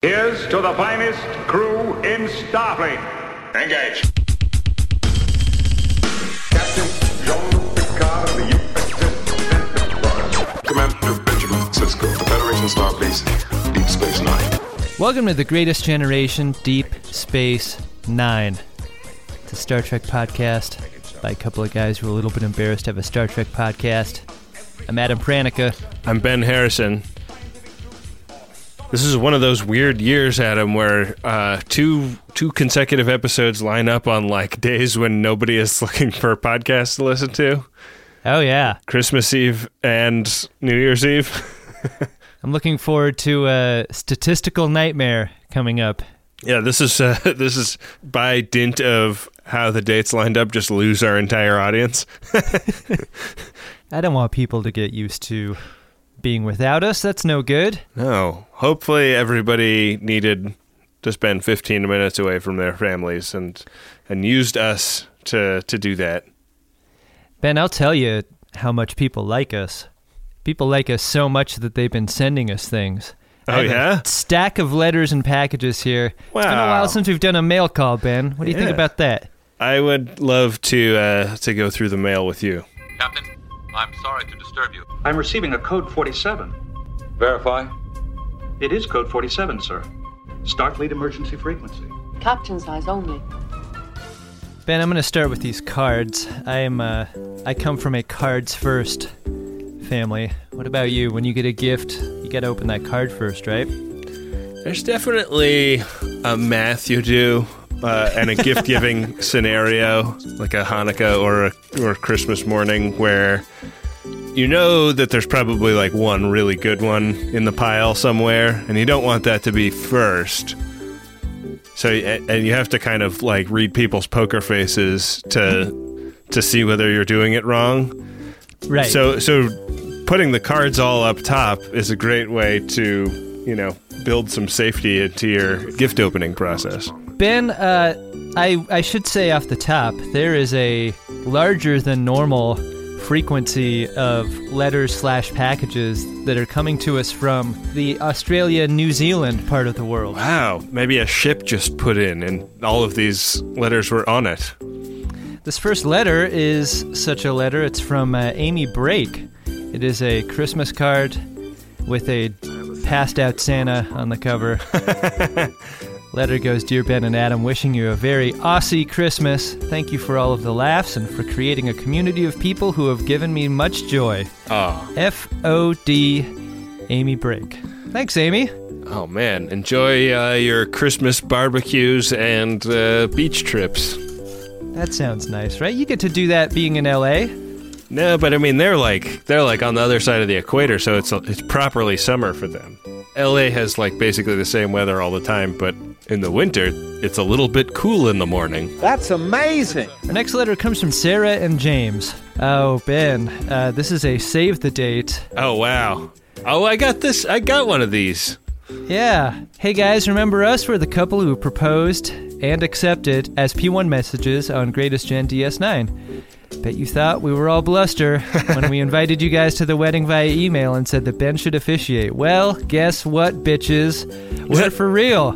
Here's to the finest crew in Starfleet. Engage. Captain Jean-Luc Picard of the USS Enterprise. Commander Benjamin Sisko, Federation Star Base, Deep Space Nine. Welcome to the greatest generation, Deep Space Nine. It's a Star Trek podcast by a couple of guys who are a little bit embarrassed to have a Star Trek podcast. I'm Adam Pranica. I'm Ben Harrison. This is one of those weird years, Adam, where uh, two two consecutive episodes line up on like days when nobody is looking for a podcast to listen to. Oh yeah, Christmas Eve and New Year's Eve. I'm looking forward to a statistical nightmare coming up. yeah, this is uh, this is by dint of how the dates lined up, just lose our entire audience. I don't want people to get used to being without us. That's no good. No, hopefully everybody needed to spend 15 minutes away from their families and and used us to to do that. Ben, I'll tell you how much people like us. People like us so much that they've been sending us things. Oh, I have a yeah? stack of letters and packages here. Wow. It's been a while since we've done a mail call, Ben. What do you think about that? I would love to uh, to go through the mail with you. Captain, I'm sorry to disturb you. I'm receiving a code 47. Verify. It is code 47, sir. Starfleet emergency frequency. Captain's eyes only. Ben, I'm going to start with these cards. I am uh, I come from a cards first family. What about you? When you get a gift, you got to open that card first, right? There's definitely a math you do uh, and a gift giving scenario, like a Hanukkah or a, or Christmas morning, where you know that there's probably like one really good one in the pile somewhere, and you don't want that to be first. So, and and you have to kind of like read people's poker faces to to see whether you're doing it wrong. Right. So so putting the cards all up top is a great way to, you know, build some safety into your gift opening process. Ben, uh, I I should say off the top, there is a larger than normal frequency of letters slash packages that are coming to us from the Australia New Zealand part of the world. Wow, maybe a ship just put in and all of these letters were on it. This first letter is such a letter. It's from uh, Amy Brake. It is a Christmas card with a passed out Santa on the cover. letter goes Dear Ben and Adam, wishing you a very Aussie Christmas. Thank you for all of the laughs and for creating a community of people who have given me much joy. Oh, F O D Amy Brake. Thanks, Amy. oh man, enjoy uh, your Christmas barbecues and uh, beach trips. That sounds nice, right? You get to do that being in LA. No, but I mean they're like they're like on the other side of the equator, so it's it's properly summer for them. LA has like basically the same weather all the time, but in the winter it's a little bit cool in the morning. That's amazing. Our next letter comes from Sarah and James. Oh, Ben, uh, this is a save the date. Oh wow. Oh, I got this. I got one of these. Yeah. Hey guys, remember us? We're the couple who proposed and accepted as P1 messages on Greatest Gen DS9. Bet you thought we were all bluster when we invited you guys to the wedding via email and said that Ben should officiate. Well, guess what, bitches? We're for real.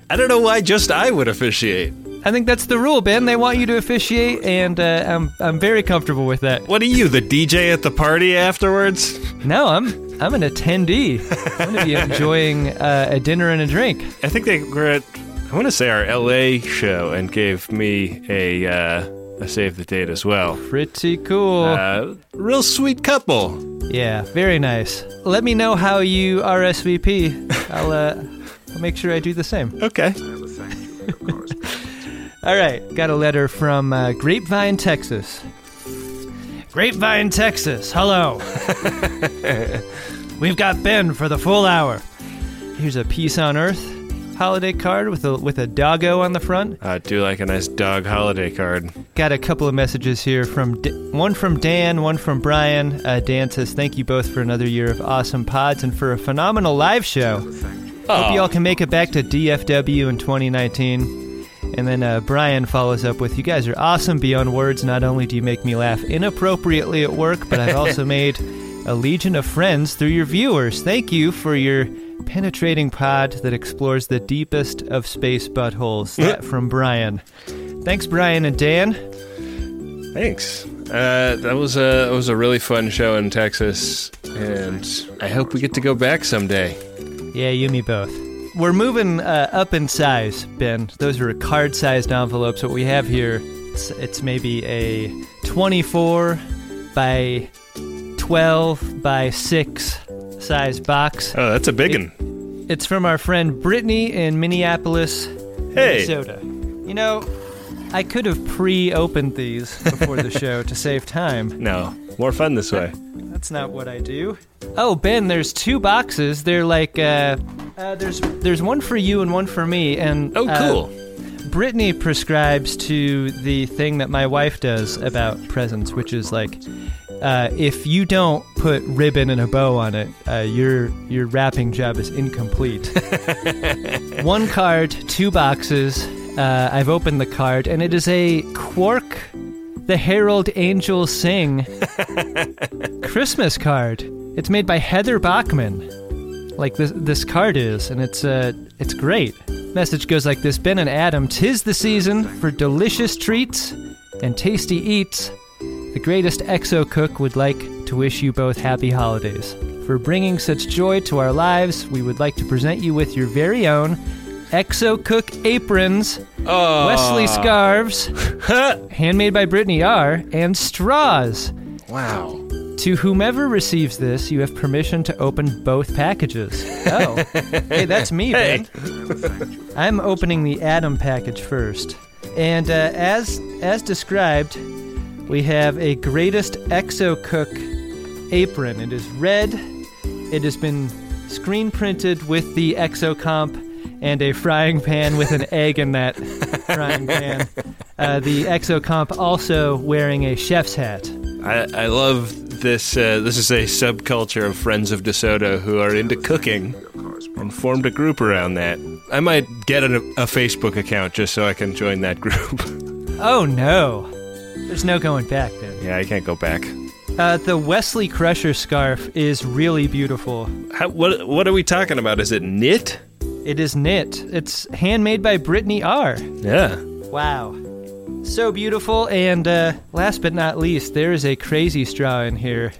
I don't know why just I would officiate. I think that's the rule, Ben. They want you to officiate, and uh, I'm I'm very comfortable with that. What are you, the DJ at the party afterwards? No, I'm I'm an attendee. I'm going to be enjoying uh, a dinner and a drink. I think they were at I want to say our LA show and gave me a uh, a save the date as well. Pretty cool. Uh, real sweet couple. yeah, very nice. Let me know how you RSVP. I'll uh, I'll make sure I do the same. Okay. All right, got a letter from uh, Grapevine, Texas. Grapevine, Texas. Hello. We've got Ben for the full hour. Here's a piece on earth holiday card with a with a doggo on the front. I do like a nice dog holiday card. Got a couple of messages here from D- one from Dan, one from Brian. Uh, Dan says, "Thank you both for another year of awesome pods and for a phenomenal live show. Hope y'all can make it back to DFW in 2019." And then uh, Brian follows up with, "You guys are awesome beyond words. Not only do you make me laugh inappropriately at work, but I've also made a legion of friends through your viewers. Thank you for your penetrating pod that explores the deepest of space buttholes. That from Brian. Thanks, Brian and Dan. Thanks. Uh, that was a that was a really fun show in Texas, and I hope we get to go back someday. Yeah, you, me both. We're moving uh, up in size, Ben. Those are card-sized envelopes. What we have here, it's, it's maybe a 24 by 12 by 6 size box. Oh, that's a big one. It's from our friend Brittany in Minneapolis, Hey, Minnesota. You know, I could have pre-opened these before the show to save time. no, more fun this way. That's not what I do. Oh, Ben, there's two boxes. They're like uh, uh there's there's one for you and one for me and Oh, uh, cool. Brittany prescribes to the thing that my wife does about presents, which is like uh, if you don't put ribbon and a bow on it, uh, your your wrapping job is incomplete. One card, two boxes. Uh, I've opened the card, and it is a Quark, the Herald Angels Sing Christmas card. It's made by Heather Bachman like this this card is, and it's uh it's great. Message goes like this: Ben and Adam, tis the season for delicious treats and tasty eats. The greatest exo cook would like to wish you both happy holidays. For bringing such joy to our lives, we would like to present you with your very own Exo Cook aprons, Oh, Wesley scarves, handmade by Brittany R, and straws. wow. To whomever receives this, you have permission to open both packages. Oh, hey, that's me, Hey. Ben. I'm opening the Adam package first, and uh, as as described, we have a Greatest Exo Cook apron. It is red. It has been screen printed with the ExoComp and a frying pan with an egg in that frying pan. Uh, the ExoComp also wearing a chef's hat. I, I love this. Uh, this is a subculture of friends of DeSoto who are into cooking and formed a group around that. I might get a, a Facebook account just so I can join that group. Oh no. There's no going back then. yeah, I can't go back. Uh, the Wesley Crusher scarf is really beautiful. How, what What are we talking about? Is it knit? It is knit. It's handmade by Brittany R. Yeah. Wow. So beautiful. And uh, last but not least, there is a crazy straw in here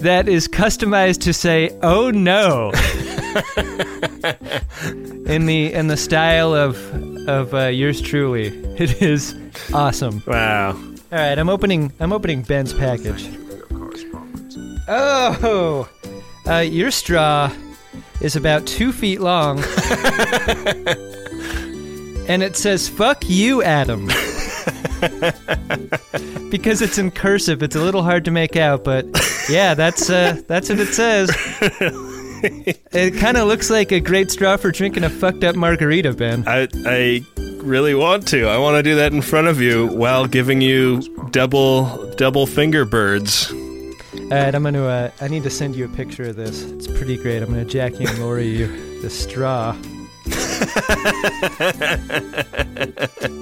that is customized to say, oh no. in the in the style of of uh, yours truly. It is awesome. Wow. All right, I'm opening. I'm opening Ben's package. Oh, uh, your straw is about two feet long, and it says "fuck you, Adam." because it's in cursive, it's a little hard to make out, but yeah, that's uh, that's what it says. It kind of looks like a great straw for drinking a fucked up margarita, Ben. I I really want to. I want to do that in front of you while giving you double double finger birds. All right, I'm gonna. Uh, I need to send you a picture of this. It's pretty great. I'm gonna Jackie and Lori you the straw.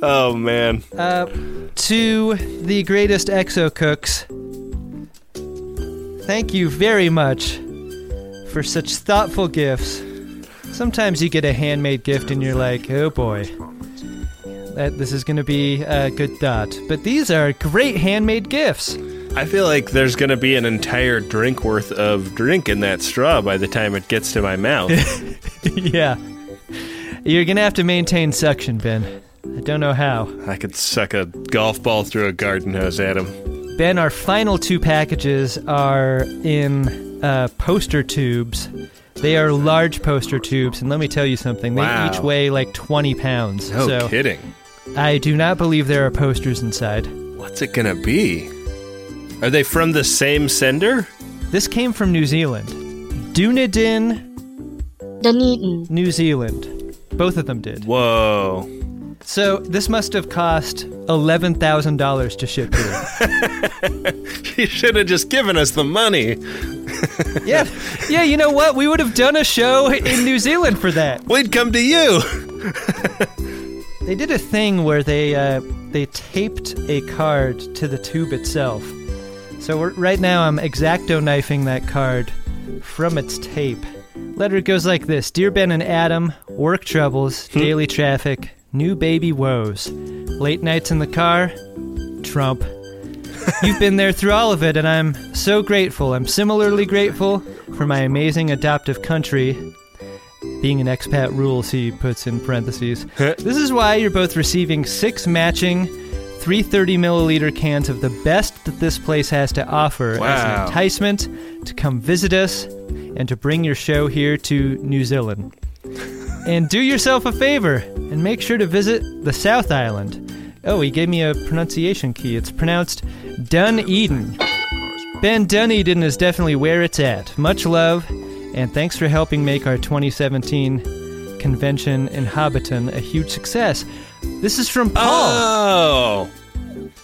Oh man. Uh, to the greatest exo cooks, thank you very much for such thoughtful gifts. Sometimes you get a handmade gift and you're like, oh boy, that this is gonna be a good thought. But these are great handmade gifts. I feel like there's going to be an entire drink worth of drink in that straw by the time it gets to my mouth. yeah, you're gonna have to maintain suction, Ben. I don't know how. I could suck a golf ball through a garden hose Adam. Ben, our final two packages are in uh, poster tubes. They are large poster tubes, and let me tell you something. They Wow. each weigh like 20 pounds. No so kidding. I do not believe there are posters inside. What's it going to be? Are they from the same sender? This came from New Zealand. Dunedin, Dunedin. New Zealand. Both of them did. Whoa. So this must have cost $11,000 to ship here. You should have just given us the money. yeah. Yeah, you know what? We would have done a show in New Zealand for that. We'd come to you. They did a thing where they uh, they taped a card to the tube itself. So right now I'm exacto knifing that card from its tape. Letter goes like this Dear Ben and Adam, work troubles, daily traffic, new baby woes, late nights in the car, Trump. You've been there through all of it, and I'm so grateful. I'm similarly grateful for my amazing adoptive country. Being an expat rules, he puts in parentheses. this is why you're both receiving six matching 330 milliliter cans of the best that this place has to offer as Wow. an enticement to come visit us and to bring your show here to New Zealand. And do yourself a favor and make sure to visit the South Island. Oh, he gave me a pronunciation key. It's pronounced Dunedin. Ben Dunedin is definitely where it's at. Much love, and thanks for helping make our 2017 convention in Hobbiton a huge success. This is from Paul. Oh,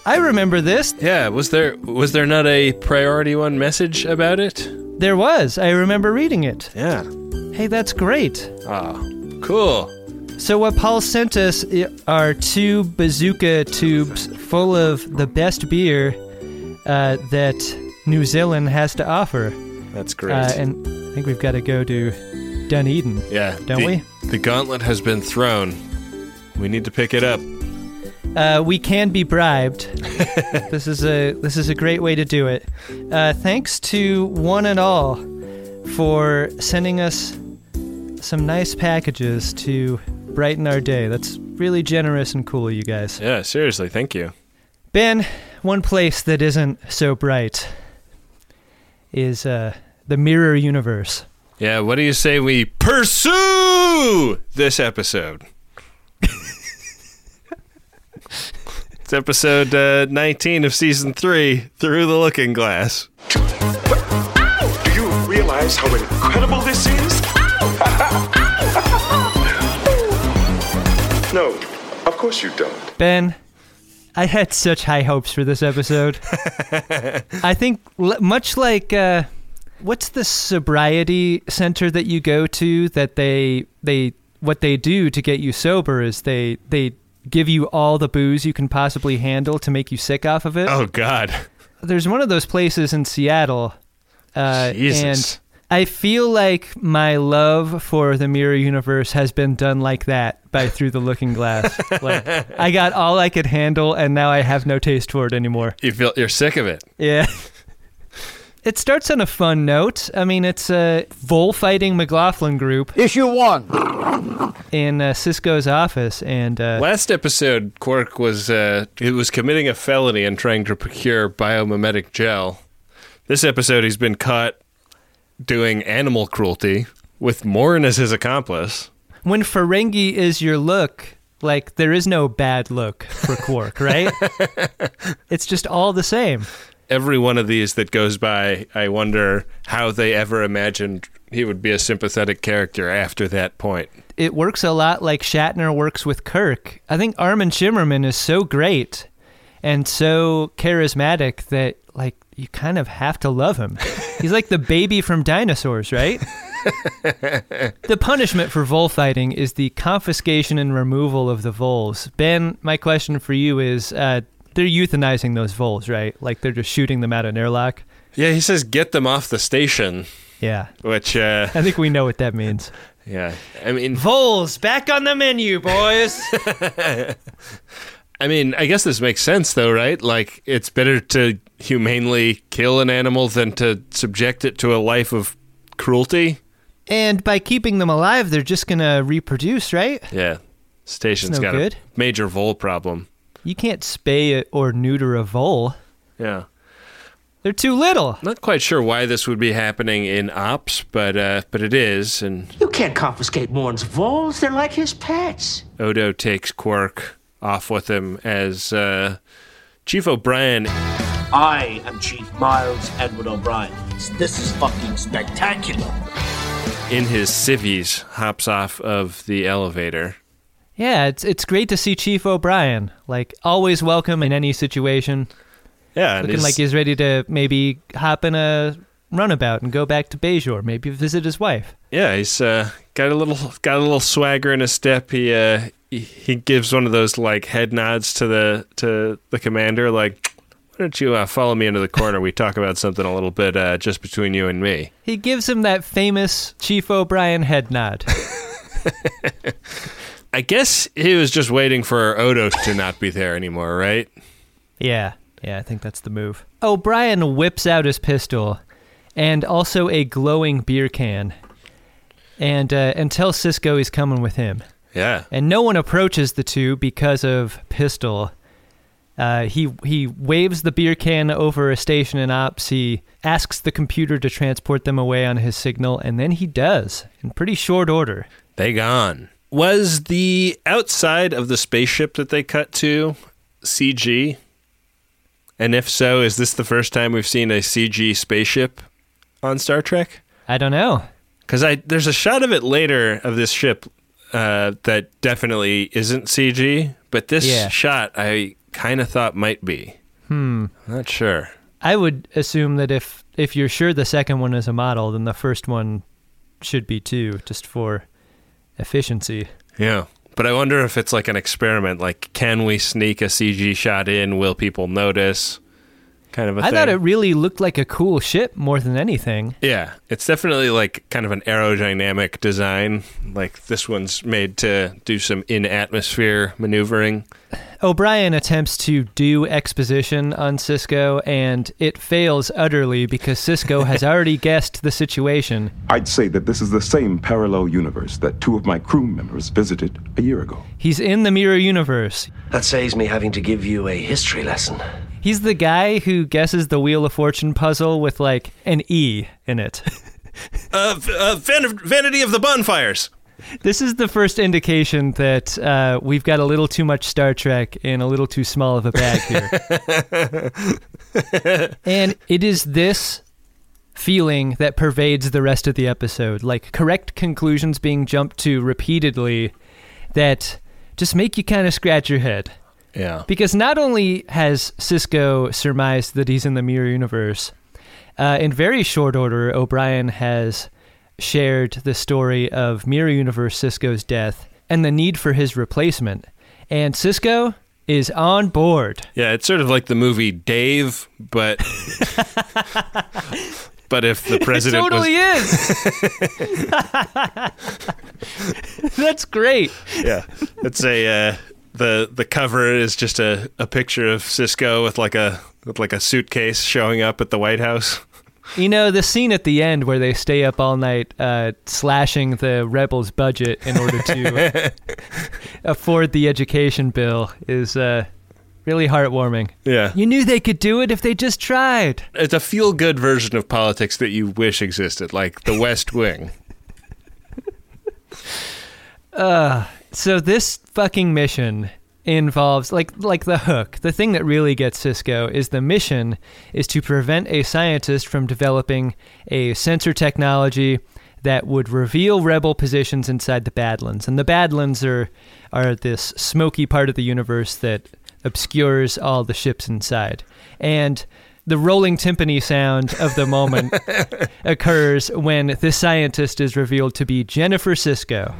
I remember this. yeah. Was there was there not a priority one message about it? There was. I remember reading it. Yeah. Hey, that's great. Oh, cool. So what Paul sent us are two bazooka tubes full of the best beer uh, that New Zealand has to offer, That's great. uh, and I think we've got to go to Dunedin. yeah. don't the, we? The gauntlet has been thrown. We need to pick it up. Uh, we can be bribed. this is a this is a great way to do it. Uh, thanks to one and all for sending us some nice packages to brighten our day. That's really generous and cool, of you guys. Yeah. Seriously. Thank you. Ben, one place that isn't so bright is uh, the mirror universe. Yeah. What do you say we pursue this episode? it's episode uh, 19 of season three, Through the Looking Glass. Do you realize how incredible this is? No, of course you don't. Ben, I had such high hopes for this episode. I think, much like uh, what's the sobriety center that you go to that they they what they do to get you sober is they they give you all the booze you can possibly handle to make you sick off of it. Oh, God. There's one of those places in Seattle, uh, Jesus. and I feel like my love for the mirror universe has been done like that by Through the Looking Glass. like I got all I could handle, and now I have no taste for it anymore. You feel you're sick of it. Yeah. It starts on a fun note. I mean, it's a bull fighting McLaughlin group Issue one. in uh, Sisko's office, and uh, Last episode, Quark was uh, he was committing a felony and trying to procure biomimetic gel. This episode, he's been caught doing animal cruelty with Morn as his accomplice. when Ferengi is your look, like there is no bad look for Quark, right? it's just all the same. Every one of these that goes by, I wonder how they ever imagined he would be a sympathetic character after that point. It works a lot like Shatner works with Kirk. I think Armin Shimerman is so great and so charismatic that like you kind of have to love him. He's like the baby from dinosaurs, right? the punishment for vole fighting is the confiscation and removal of the voles. Ben, my question for you is uh, they're euthanizing those voles, right? Like they're just shooting them out an airlock. Yeah, he says get them off the station, Yeah. which, uh, I think we know what that means. yeah, I mean, Voles back on the menu, boys. I mean, I guess this makes sense though, right? Like it's better to humanely kill an animal than to subject it to a life of cruelty. and by keeping them alive, they're just gonna reproduce, right? Yeah. Station's It's no got good. a major vole problem. You can't spay or neuter a vole. Yeah. They're too little. Not quite sure why this would be happening in ops, but uh, but it is, and You can't confiscate Morn's voles. They're like his pets. Odo takes Quark off with him as uh, Chief O'Brien. I am Chief Miles Edward O'Brien. This is fucking spectacular. in his civvies hops off of the elevator. Yeah, it's it's great to see Chief O'Brien. Like always welcome in any situation. Yeah, Looking he's- like he's ready to maybe hop in a runabout and go back to Bajor, maybe visit his wife. yeah, he's uh, got a little got a little swagger in his step. He uh, he, gives one of those like head nods to the to the commander, like, Why don't you uh, follow me into the corner? We talk about something a little bit uh, just between you and me. He gives him that famous Chief O'Brien head nod. I guess he was just waiting for Odo to not be there anymore, right? Yeah, yeah, I think that's the move. O'Brien whips out his pistol and also a glowing beer can and uh, and tells Sisko he's coming with him. Yeah. And no one approaches the two because of pistol. Uh, he he waves the beer can over a station in ops. He asks the computer to transport them away on his signal, and then he does in pretty short order. They gone. Was the outside of the spaceship that they cut to CG? And if so, is this the first time we've seen a CG spaceship on Star Trek? I don't know. Because I there's a shot of it later of this ship uh, that definitely isn't CG, but this Yeah. shot I kind of thought might be. Hmm. Not sure. I would assume that if if you're sure the second one is a model, then the first one should be too, just for efficiency. Yeah. But I wonder if it's like an experiment. Like, can we sneak a CG shot in? Will people notice? Kind of a I thing. thought it really looked like a cool ship more than anything. Yeah, it's definitely like kind of an aerodynamic design. Like this one's made to do some in atmosphere maneuvering. O'Brien attempts to do exposition on Sisko, and it fails utterly because Sisko has already guessed the situation. I'd say that this is the same parallel universe that two of my crew members visited a year ago. He's in the mirror universe. That saves me having to give you a history lesson. He's the guy who guesses the Wheel of Fortune puzzle with like an E in it. Uh, uh van- Vanity of the Bonfires. This is the first indication that uh, we've got a little too much Star Trek in a little too small of a bag here. and it is this feeling that pervades the rest of the episode, like correct conclusions being jumped to repeatedly that just make you kind of scratch your head. Yeah. Because not only has Sisko surmised that he's in the mirror universe, uh, in very short order, O'Brien has shared the story of Mirror Universe Sisko's death and the need for his replacement. And Sisko is on board. Yeah, it's sort of like the movie Dave, but but if the president it totally was is. That's great. yeah, it's a uh, the the cover is just a, a picture of Sisko with like a with like a suitcase showing up at the White House. You know, the scene at the end where they stay up all night uh, slashing the rebels' budget in order to afford the education bill is uh, really heartwarming. Yeah. You knew they could do it if they just tried. It's a feel good version of politics that you wish existed, like the West Wing. Uh, so this fucking mission involves like like the hook. The thing that really gets Sisko is the mission is to prevent a scientist from developing a sensor technology that would reveal rebel positions inside the Badlands. And the Badlands are are this smoky part of the universe that obscures all the ships inside. And the rolling timpani sound of the moment occurs when this scientist is revealed to be Jennifer Sisko.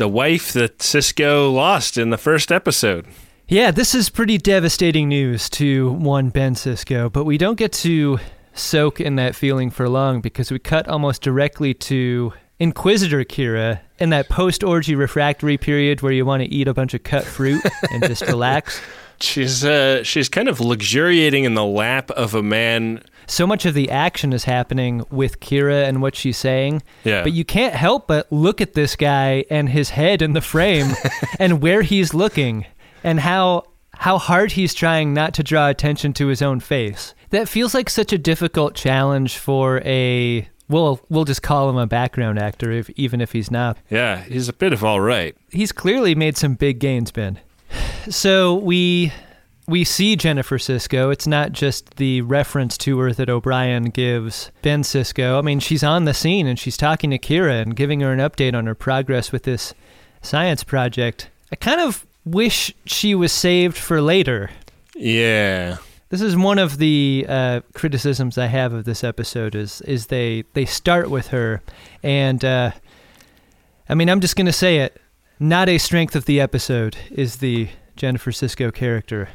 The wife that Sisko lost in the first episode. Yeah, this is pretty devastating news to one Ben Sisko, but we don't get to soak in that feeling for long because we cut almost directly to Inquisitor Kira in that post orgy refractory period where you want to eat a bunch of cut fruit and just relax. She's uh she's kind of luxuriating in the lap of a man. So much of the action is happening with Kira and what she's saying. Yeah. But you can't help but look at this guy and his head in the frame and where he's looking and how how hard he's trying not to draw attention to his own face. That feels like such a difficult challenge for a well, we'll just call him a background actor if, even if he's not. Yeah, he's a bit of all right. He's clearly made some big gains, Ben. So we we see Jennifer Sisko. It's not just the reference to her that O'Brien gives Ben Sisko. I mean, she's on the scene and she's talking to Kira and giving her an update on her progress with this science project. I kind of wish she was saved for later. Yeah. This is one of the uh, criticisms I have of this episode is is they they start with her, and uh, I mean I'm just gonna say it, not a strength of the episode is the Jennifer Sisko character.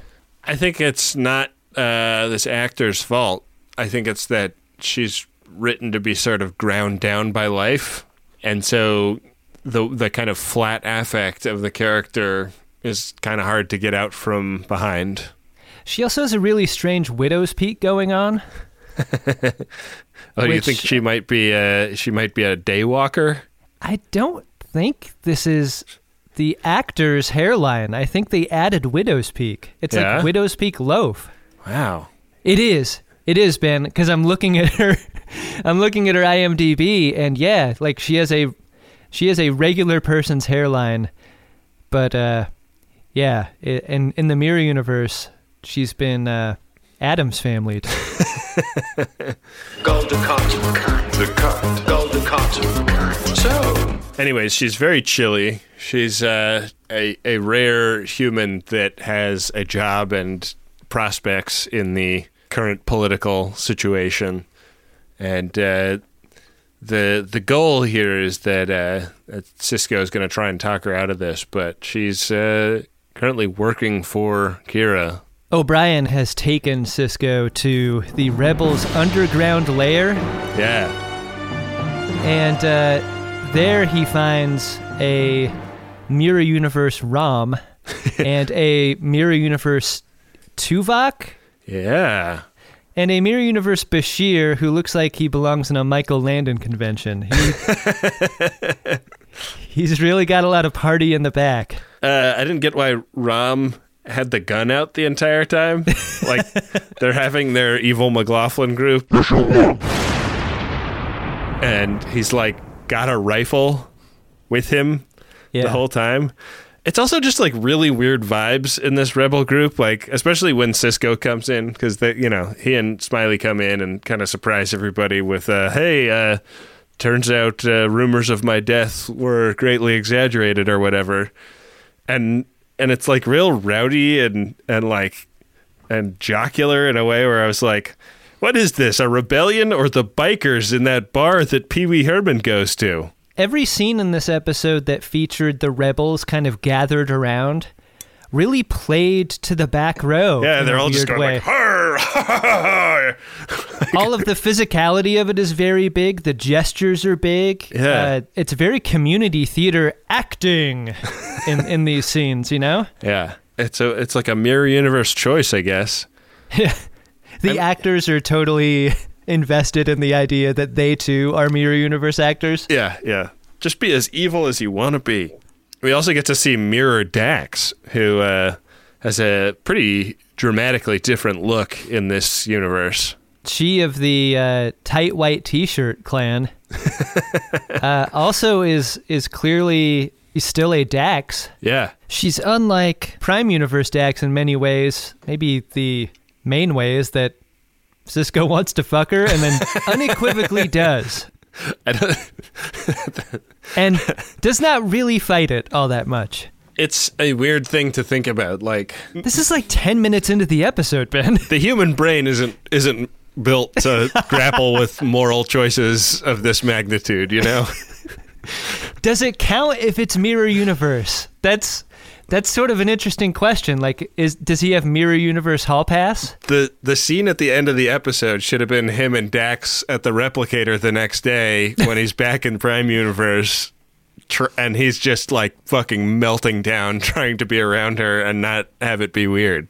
I think it's not uh, this actor's fault. I think it's that she's written to be sort of ground down by life, and so the the kind of flat affect of the character is kind of hard to get out from behind. She also has a really strange widow's peak going on. Oh, you think she might be a she might be a daywalker? I don't think this is the actor's hairline. I think they added widow's peak. It's Yeah? like widow's peak loaf. Wow. It is. It is, Ben, because I'm looking at her I'm looking at her IMDb and yeah, like she has a she has a regular person's hairline. But uh yeah, i in in the mirror universe, she's been uh Addams family. Golden Cotton. The cut. Golden Cotton. So, Anyways, she's very chilly. She's uh, a a rare human that has a job and prospects in the current political situation, and uh, the the goal here is that, uh, Sisko is going to try and talk her out of this, but she's uh, currently working for Kira. O'Brien has taken Sisko to the rebels' underground lair Yeah, And uh, there he finds a Mirror Universe Rom and a Mirror Universe Tuvok yeah. and a Mirror Universe Bashir who looks like he belongs in a Michael Landon convention. He, he's really got a lot of party in the back. Uh, I didn't get why Rom had the gun out the entire time. Like they're having their evil McLaughlin group, and he's like got a rifle with him Yeah. the whole time. It's also just like really weird vibes in this rebel group, like especially when Sisko comes in because they, you know, he and Smiley come in and kind of surprise everybody with, uh, "Hey, uh, turns out uh, rumors of my death were greatly exaggerated or whatever," and and it's like real rowdy and and like and jocular in a way where I was like, "What is this? A rebellion or the bikers in that bar that Pee Wee Herman goes to?" Every scene in this episode that featured the rebels kind of gathered around really played to the back row. Yeah, they're all just going way. like, "Har, ha, ha, ha." all of the physicality of it is very big. The gestures are big. Yeah. Uh, it's very community theater acting in, in these scenes, you know? Yeah, it's a it's like a mirror universe choice, I guess. The actors are totally invested in the idea that they too are Mirror Universe actors. Yeah, yeah. Just be as evil as you want to be. We also get to see Mirror Dax, who uh, has a pretty dramatically different look in this universe. She of the uh, tight white T-shirt clan uh, also is is clearly still a Dax. Yeah, She's unlike Prime Universe Dax in many ways. Maybe the main way is that Sisko wants to fuck her and then unequivocally does. And does not really fight it all that much. it's a weird thing to think about. Like This is like 10 minutes into the episode, Ben. the human brain isn't isn't built to grapple with moral choices of this magnitude. You know. Does it count if it's Mirror Universe? That's that's sort of an interesting question. Like is does he have Mirror Universe Hall Pass? the the scene at the end of the episode should have been him and Dax at the replicator the next day when he's back in Prime Universe, tr- and he's just like fucking melting down, trying to be around her and not have it be weird.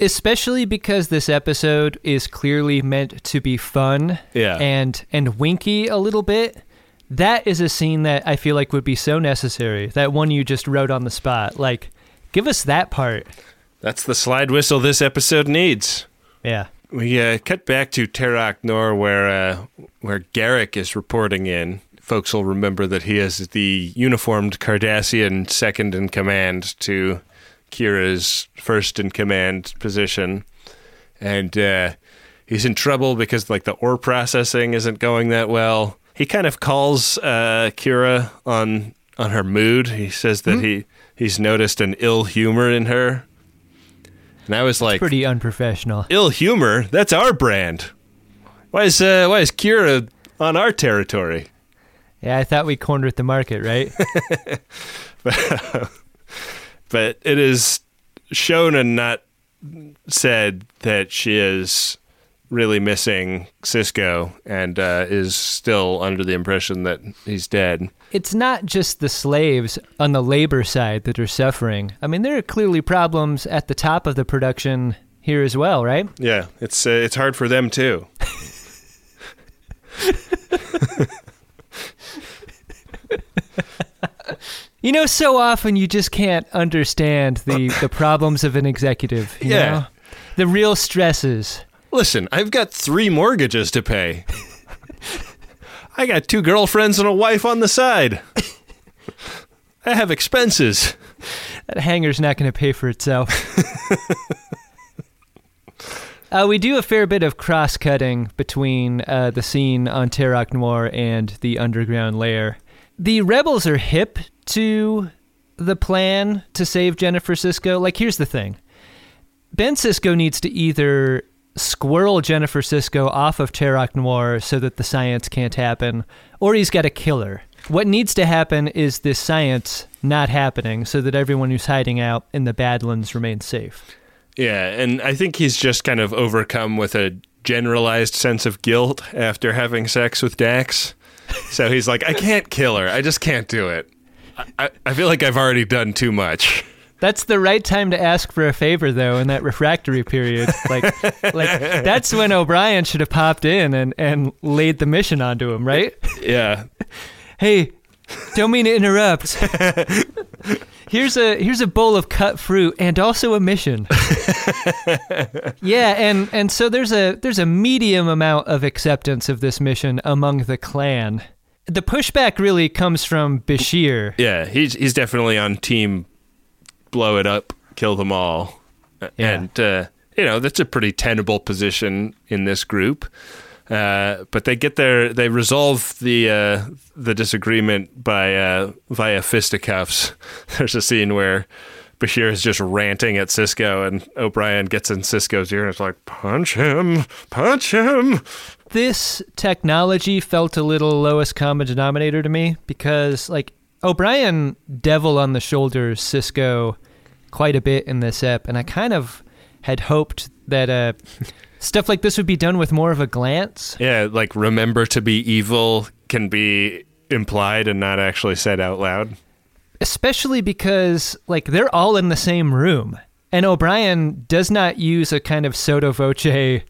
especially because this episode is clearly meant to be fun Yeah. and and winky a little bit that is a scene that i feel like would be so necessary that one you just wrote on the spot like give us that part That's the slide whistle this episode needs. yeah We uh, cut back to Terok Nor, where uh, where Garak is reporting in. Folks will remember that he is the uniformed Cardassian second in command to Kira's first in command position, and uh, he's in trouble because like the ore processing isn't going that well. He kind of calls uh, Kira on on her mood. He says that he he's noticed an ill humor in her. And I was like, pretty unprofessional ill humor. That's our brand. Why is uh, why is Kira on our territory? yeah i thought we cornered the market right But it is shown and not said that she is really missing Sisko and uh, is still under the impression that he's dead. It's not just the slaves on the labor side that are suffering. I mean, there are clearly problems at the top of the production here as well, right? Yeah, it's uh, it's hard for them too. You know, so often you just can't understand the, the problems of an executive. you Yeah. know? The real stresses. Listen, I've got three mortgages to pay. I got two girlfriends and a wife on the side. I have expenses. That hangar's not going to pay for itself. uh, we do a fair bit of cross cutting between uh, the scene on Terok Nor and the underground lair. The rebels are hip to the plan to save Jennifer Sisko. Like, here's the thing Ben Sisko needs to either squirrel Jennifer Sisko off of Terok Nor so that the science can't happen, or he's got to kill her. What needs to happen is this science not happening so that everyone who's hiding out in the Badlands remains safe. Yeah, and I think he's just kind of overcome with a generalized sense of guilt after having sex with Dax. So he's like, I can't kill her. I just can't do it. I, I feel like I've already done too much. That's the right time to ask for a favor, though, in that refractory period. Like, like that's when O'Brien should have popped in and, and laid the mission onto him, right? Yeah. Hey, don't mean to interrupt. Here's a here's a bowl of cut fruit and also a mission. yeah, and and so there's a there's a medium amount of acceptance of this mission among the clan. The pushback really comes from Bashir. Yeah, he's he's definitely on team blow it up, kill them all. And uh, you know, that's a pretty tenable position in this group. Uh, but they get their they resolve the uh, the disagreement by uh, via fisticuffs. There's a scene where Bashir is just ranting at Sisko, and O'Brien gets in Sisko's ear and is like, "Punch him, punch him." This technology felt a little lowest common denominator to me because like O'Brien devil on the shoulders Sisko quite a bit in this ep, and I kind of had hoped that uh, stuff like this would be done with more of a glance. Yeah, like remember to be evil can be implied and not actually said out loud. especially because like they're all in the same room and o'brien does not use a kind of sotto voce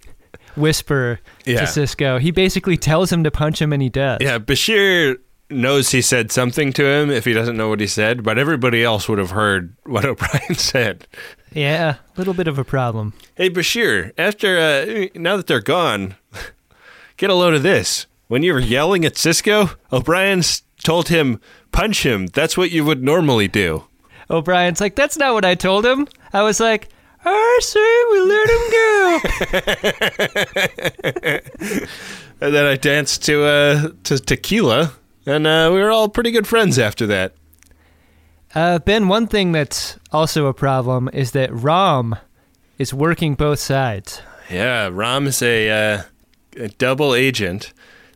whisper Yeah. to sisko he basically tells him to punch him and he does Yeah, Bashir knows he said something to him if he doesn't know what he said, but everybody else would have heard what O'Brien said. yeah a little bit of a problem Hey, Bashir, after uh, now that they're gone, get a load of this. When you were yelling at Sisko, O'Brien told him, punch him. That's what you would normally do. o'brien's like that's not what i told him i was like i say we let him go And then I danced to uh, to tequila, and uh, we were all pretty good friends after that. uh, ben one thing that's also a problem is that rom is working both sides Yeah, Rom is a, uh, a double agent.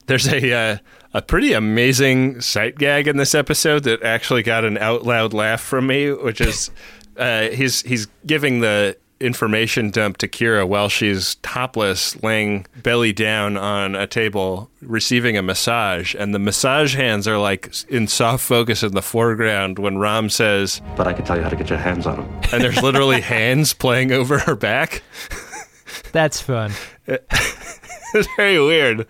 There's a uh, a pretty amazing sight gag in this episode that actually got an out loud laugh from me, which is uh, he's he's giving the information dump to Kira while she's topless, laying belly down on a table, receiving a massage, and the massage hands are like in soft focus in the foreground when Rom says, But I can tell you how to get your hands on them. and there's literally hands playing over her back. that's fun It's very weird.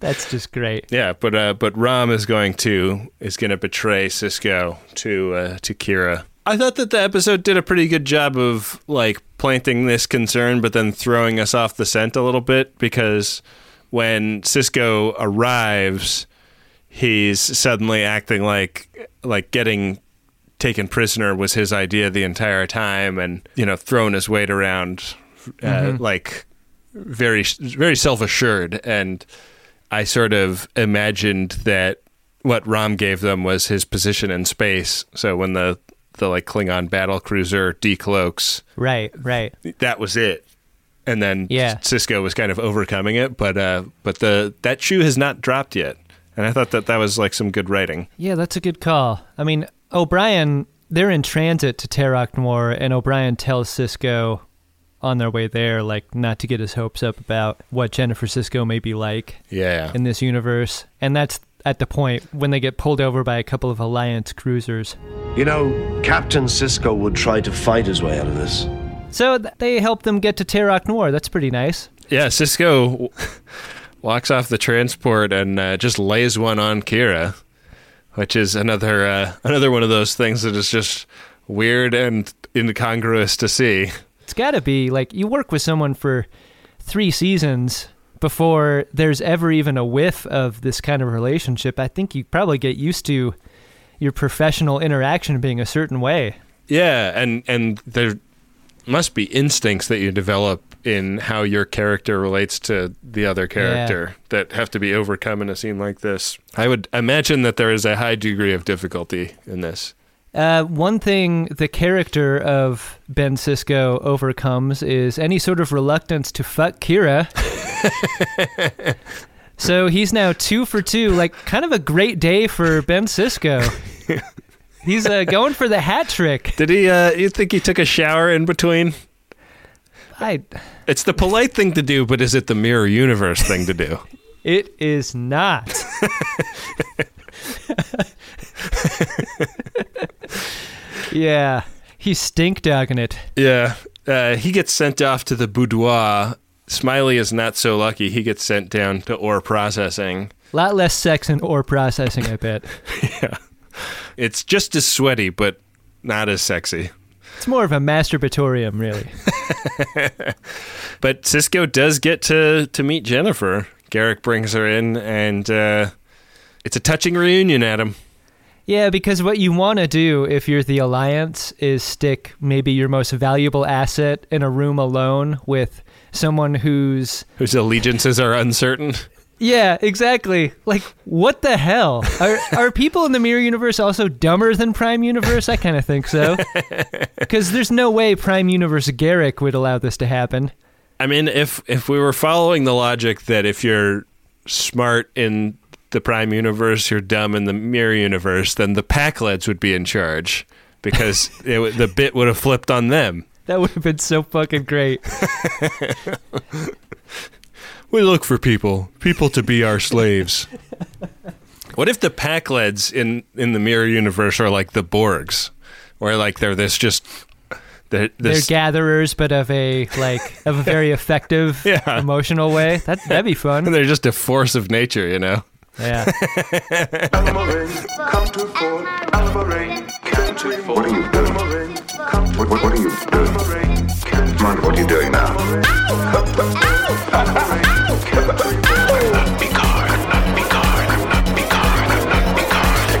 that's just great Yeah, but uh, but Rom is going to is going to betray Sisko to uh, to Kira. I thought that the episode did a pretty good job of like planting this concern, but then throwing us off the scent a little bit because when Sisko arrives, he's suddenly acting like like getting taken prisoner was his idea the entire time, and you know throwing his weight around uh, like very very self assured and. I sort of imagined that what Rom gave them was his position in space. So when the the like Klingon battle cruiser decloaks, right right that was it. And then Yeah. Sisko was kind of overcoming it, but uh, but the that shoe has not dropped yet. And I thought that that was like some good writing. Yeah, that's a good call. I mean, O'Brien they're in transit to Terok Nor, and O'Brien tells Sisko on their way there, like, not to get his hopes up about what Jennifer Sisko may be like Yeah. in this universe. And that's at the point when they get pulled over by a couple of Alliance cruisers. You know, Captain Sisko would try to fight his way out of this. So th- they help them get to Terok Nor. That's pretty nice. Yeah, Sisko walks off the transport and uh, just lays one on Kira, which is another uh, another one of those things that is just weird and incongruous to see. It's got to be like you work with someone for three seasons before there's ever even a whiff of this kind of relationship. I think you probably get used to your professional interaction being a certain way. Yeah, and and there must be instincts that you develop in how your character relates to the other character that have to be overcome in a scene like this. I would imagine that there is a high degree of difficulty in this. Uh, one thing the character of Ben Sisko overcomes is any sort of reluctance to fuck Kira. so he's now two for two, like kind of a great day for Ben Sisko. He's uh, going for the hat trick. Did he? Uh, you think he took a shower in between? I. It's the polite thing to do, but is it the mirror universe thing to do? It is not. yeah, he's stink dogging it. Yeah. Uh, he gets sent off to the boudoir. Smiley is not so lucky. He gets sent down to ore processing. A lot less sex in ore processing, I bet. yeah. It's just as sweaty, but not as sexy. It's more of a masturbatorium, really. but Sisko does get to, to meet Jennifer. Garak brings her in, and uh, it's a touching reunion, Adam. Yeah, because what you want to do if you're the Alliance is stick maybe your most valuable asset in a room alone with someone whose whose allegiances are uncertain. Yeah, exactly. Like, what the hell? Are are people in the Mirror Universe also dumber than Prime Universe? I kind of think so. Because there's no way Prime Universe Garak would allow this to happen. I mean, if if we were following the logic that if you're smart in the Prime Universe, you're dumb in the Mirror Universe, then the Pakleds would be in charge because it, the bit would have flipped on them. That would have been so fucking great. We look for people, people to be our slaves. what if the Pakleds in in the Mirror Universe are like the Borgs, or like they're this just they're, They're gatherers, but of a like of a very effective, Yeah. emotional way. That that'd be fun. they're just a force of nature, you know. Yeah. Come to Fort Alvaray. Come to Fort What are you doing? What, what, what are you doing? Mind what are you doing now?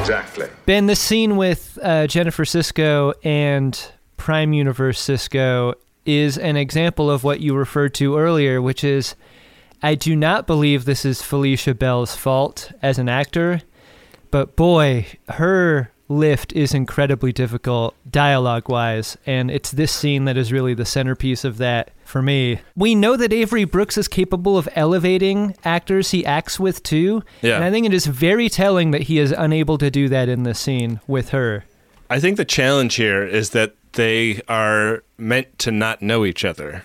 Exactly. Ben, the scene with uh, Jennifer Sisko and Prime Universe Sisko is an example of what you referred to earlier, which is I do not believe this is Felecia Bell's fault as an actor, but boy, her lift is incredibly difficult dialogue wise, and it's this scene that is really the centerpiece of that for me. We know that Avery Brooks is capable of elevating actors he acts with too, Yeah. and I think it is very telling that he is unable to do that in this scene with her. I think the challenge here is that they are meant to not know each other.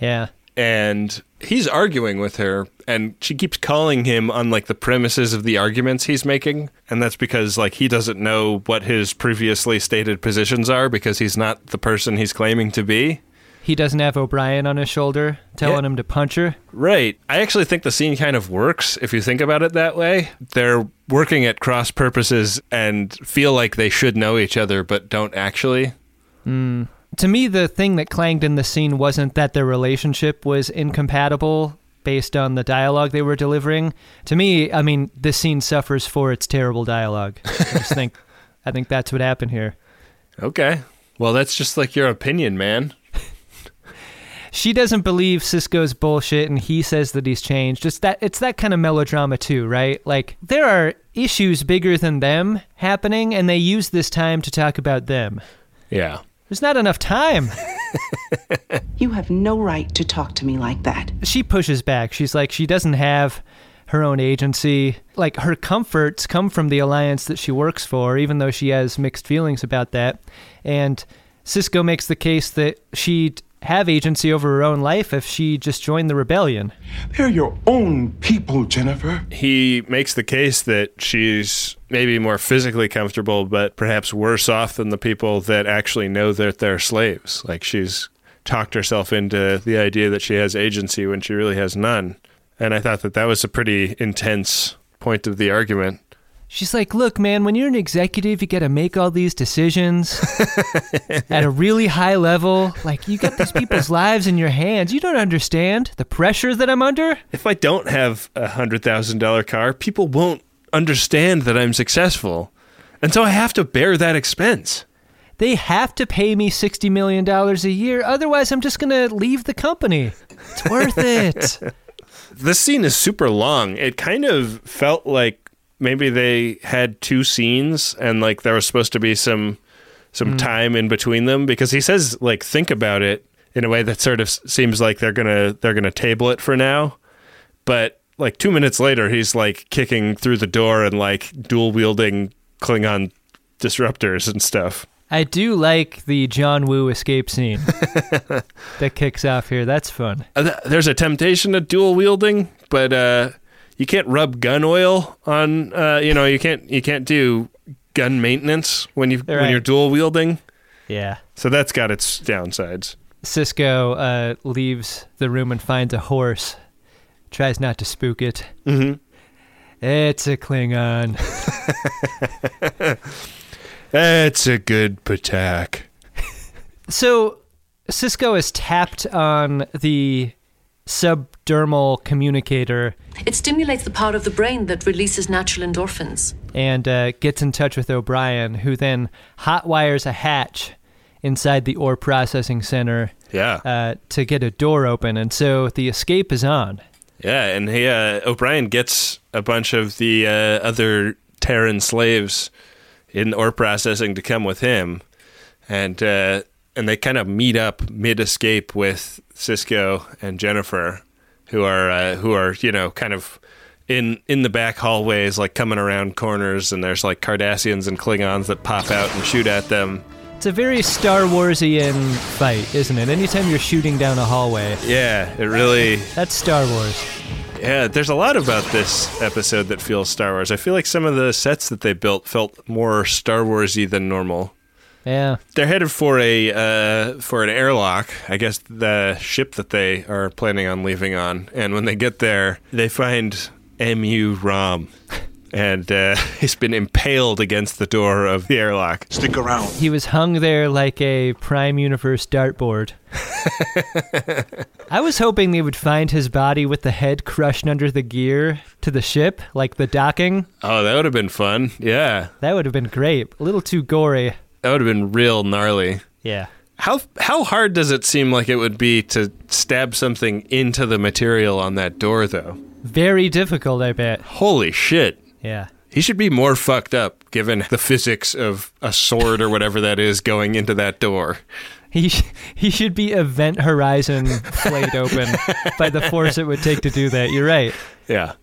Yeah. And he's arguing with her and she keeps calling him on like the premises of the arguments he's making and that's because like he doesn't know what his previously stated positions are because he's not the person he's claiming to be. He doesn't have O'Brien on his shoulder telling him to punch her. Right. I actually think the scene kind of works if you think about it that way. They're working at cross purposes and feel like they should know each other but don't actually. Mm. To me, the thing that clanged in the scene wasn't that their relationship was incompatible based on the dialogue they were delivering. To me, I mean, this scene suffers for its terrible dialogue. I just think, I think that's what happened here. Okay. Well, that's just like your opinion, man. She doesn't believe Sisko's bullshit, and he says that he's changed. It's that it's that kind of melodrama too, right? Like there are issues bigger than them happening, and they use this time to talk about them. Yeah. There's not enough time. You have no right to talk to me like that. she pushes back. She's like, she doesn't have her own agency. Like her comforts come from the alliance that she works for, even though she has mixed feelings about that. And Sisko makes the case that she'd have agency over her own life if she just joined the rebellion. They're your own people, Jennifer. He makes the case that she's maybe more physically comfortable, but perhaps worse off than the people that actually know that they're slaves. Like she's talked herself into the idea that she has agency when she really has none. And I thought that that was a pretty intense point of the argument. She's like, look, man, when you're an executive, you got to make all these decisions at a really high level. Like, you got these people's lives in your hands. You don't understand the pressure that I'm under. If I don't have a $100,000 car, people won't understand that I'm successful. And so I have to bear that expense. They have to pay me $60 million a year. Otherwise, I'm just going to leave the company. It's worth it. This scene is super long. It kind of felt like maybe they had two scenes and like there was supposed to be some some time in between them because he says like think about it in a way that sort of seems like they're gonna they're gonna table it for now but like two minutes later he's like kicking through the door and like dual wielding klingon disruptors and stuff I do like the John Woo escape scene that kicks off here. That's fun. Uh, there's a temptation to dual wielding but uh you can't rub gun oil on uh you know you can't you can't do gun maintenance when you when you're dual wielding Yeah. So that's got its downsides. Sisko uh, leaves the room and finds a horse. Tries not to spook it. Mm-hmm. It's a Klingon. It's a good patak. So Sisko is tapped on the subdermal communicator It stimulates the part of the brain that releases natural endorphins. and uh, gets in touch with O'Brien, who then hotwires a hatch inside the ore processing center Yeah. uh, to get a door open. And so the escape is on. Yeah, and he uh, O'Brien gets a bunch of the uh, other Terran slaves in ore processing to come with him, and uh, and they kind of meet up mid escape with Sisko and Jennifer, who are uh, who are you know kind of in in the back hallways, like coming around corners, and there's like Cardassians and Klingons that pop out and shoot at them. It's a very Star Warsian fight, isn't it? Anytime you're shooting down a hallway, Yeah, it really that's Star Wars. Yeah, there's a lot about this episode that feels Star Wars. I feel like some of the sets that they built felt more Star Warsy than normal. Yeah. They're headed for a uh, for an airlock. I guess the ship that they are planning on leaving on. And when they get there, they find Mu Ram, and uh, he's been impaled against the door of the airlock. Stick around. He was hung there like a Prime Universe dartboard. I was hoping they would find his body with the head crushed under the gear to the ship, like the docking. Oh, that would have been fun. Yeah, That would have been great. A little too gory. That would have been real gnarly. Yeah. How how hard does it seem like it would be to stab something into the material on that door, though? Very difficult, I bet. Holy shit! Yeah. He should be more fucked up, given the physics of a sword or whatever that is going into that door. He sh- he should be Event Horizon flayed open by the force it would take to do that. You're right. Yeah.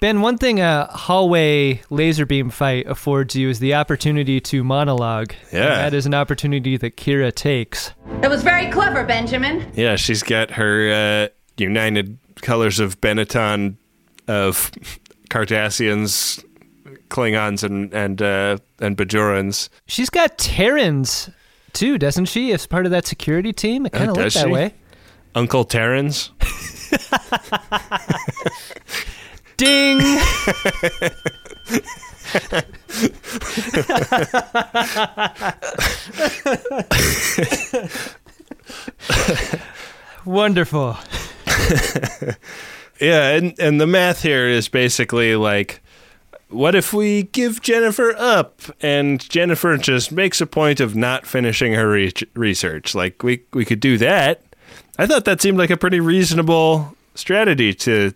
Ben, one thing a hallway laser beam fight affords you is the opportunity to monologue. Yeah. And that is an opportunity that Kira takes. It was very clever, Benjamin. Yeah, she's got her uh, United Colors of Benetton of Cardassians, Klingons, and and uh, and Bajorans. She's got Terrans too, doesn't she? As part of that security team, it kind of does looked that she? way. Uncle Terrans. Ding! Wonderful. Yeah, and and the math here is basically like what if we give Jennifer up and Jennifer just makes a point of not finishing her re- research? Like we we could do that. I thought that seemed like a pretty reasonable strategy to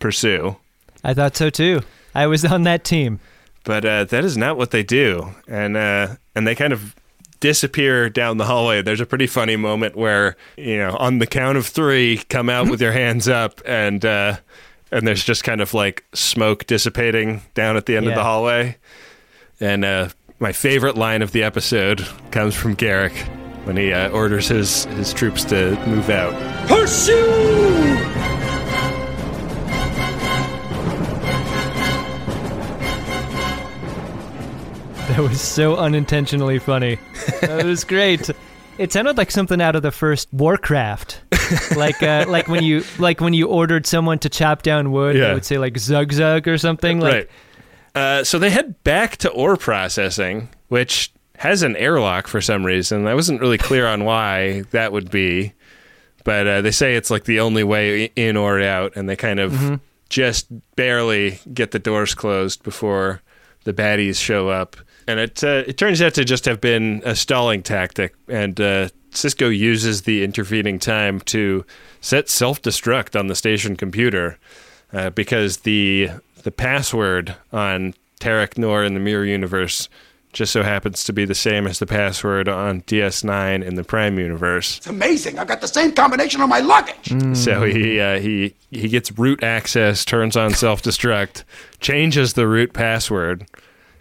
pursue. I thought so too. I was on that team. But uh, that is not what they do, and uh, and they kind of disappear down the hallway. There's a pretty funny moment where you know, on the count of three, come out with your hands up, and uh, and there's just kind of like smoke dissipating down at the end of the hallway. And uh, my favorite line of the episode comes from Garak when he uh, orders his, his troops to move out. Pursue! That was so unintentionally funny. That was great. It sounded like something out of the first Warcraft, like uh, like when you like when you ordered someone to chop down wood. Yeah. It would say like zug zug or something. Like, right. Uh, so they head back to ore processing, which has an airlock for some reason. I wasn't really clear on why that would be, but uh, they say it's like the only way in or out, and they kind of Mhm. just barely get the doors closed before the baddies show up. And it uh, it turns out to just have been a stalling tactic, and uh, Sisko uses the intervening time to set self destruct on the station computer uh, because the the password on Terok Nor in the Mirror Universe just so happens to be the same as the password on DS9 in the Prime Universe. It's amazing. I've got the same combination on my luggage. So he uh, he he gets root access, turns on self destruct, changes the root password,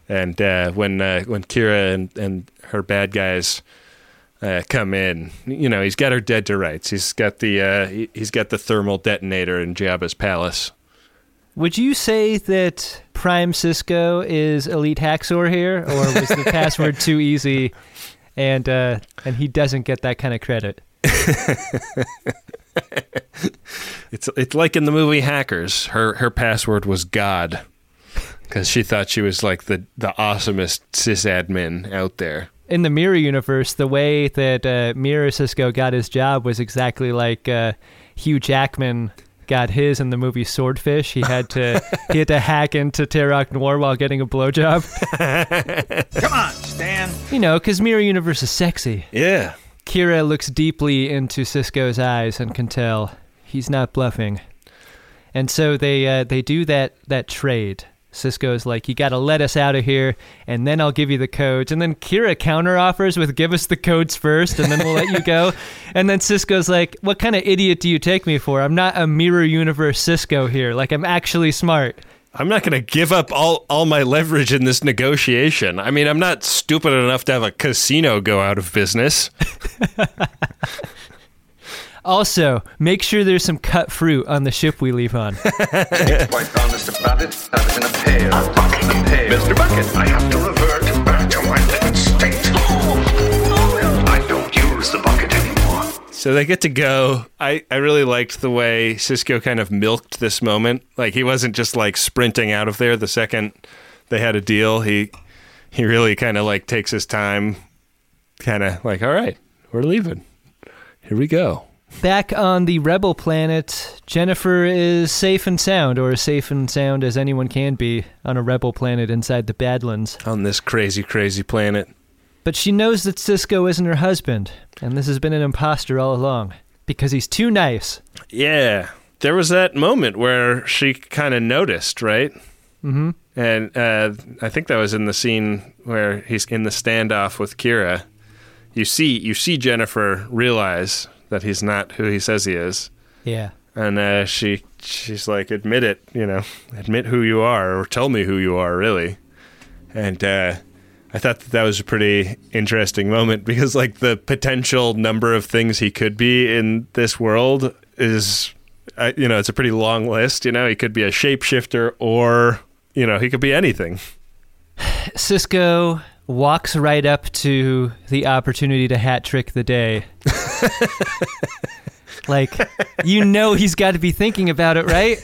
and uh, when uh, when Kira and, and her bad guys uh, come in, you know he's got her dead to rights. He's got the uh, he, he's got the thermal detonator in Jabba's palace. would you say that Prime Sisko is Elite Haxor here, or was the password too easy, and uh, and he doesn't get that kind of credit? It's it's like in the movie Hackers. Her her password was God because she thought she was like the the awesomest sysadmin out there. in the Mirror universe, the way that uh, Mirror Sisko got his job was exactly like uh, Hugh Jackman got his in the movie Swordfish. He had to he had to hack into Terok Nor while getting a blowjob. Come on, Stan. You know, because Mirror Universe is sexy. Yeah. Kira looks deeply into Sisko's eyes and can tell he's not bluffing. And so they uh, they do that that trade. Sisko's like, you got to let us out of here, and then I'll give you the codes. And then Kira counteroffers with, give us the codes first, and then we'll let you go. And then Sisko's like, what kind of idiot do you take me for? I'm not a mirror universe Sisko here. Like, I'm actually smart. I'm not going to give up all, all my leverage in this negotiation. I mean, I'm not stupid enough to have a casino go out of business. Also, make sure there's some cut fruit on the ship we leave on. Quite honest about it. I was in a pail. A pail. Mr. Bucket, I have to revert back to my living state. Oh, oh, I don't use the bucket anymore. So they get to go. I, I really liked the way Sisko kind of milked this moment. Like he wasn't just like sprinting out of there the second they had a deal. He he really kind of like takes his time, kind of like, all right, we're leaving. Here we go. Back on the rebel planet, Jennifer is safe and sound, or as safe and sound as anyone can be on a rebel planet inside the Badlands. On this crazy, crazy planet. But she knows that Sisko isn't her husband, and this has been an imposter all along because he's too nice. Yeah. There was that moment where she kind of noticed, right? Mm-hmm. And uh, I think that was in the scene where he's in the standoff with Kira. You see, you see Jennifer realize that he's not who he says he is, Yeah. and uh, she she's like, "Admit it, you know, admit who you are, or tell me who you are, really." And uh, I thought that that was a pretty interesting moment because, like, the potential number of things he could be in this world is, uh, you know, it's a pretty long list. You know, he could be a shapeshifter, or you know, he could be anything. Sisko walks right up to the opportunity to hat trick the day. like, you know, he's got to be thinking about it, right?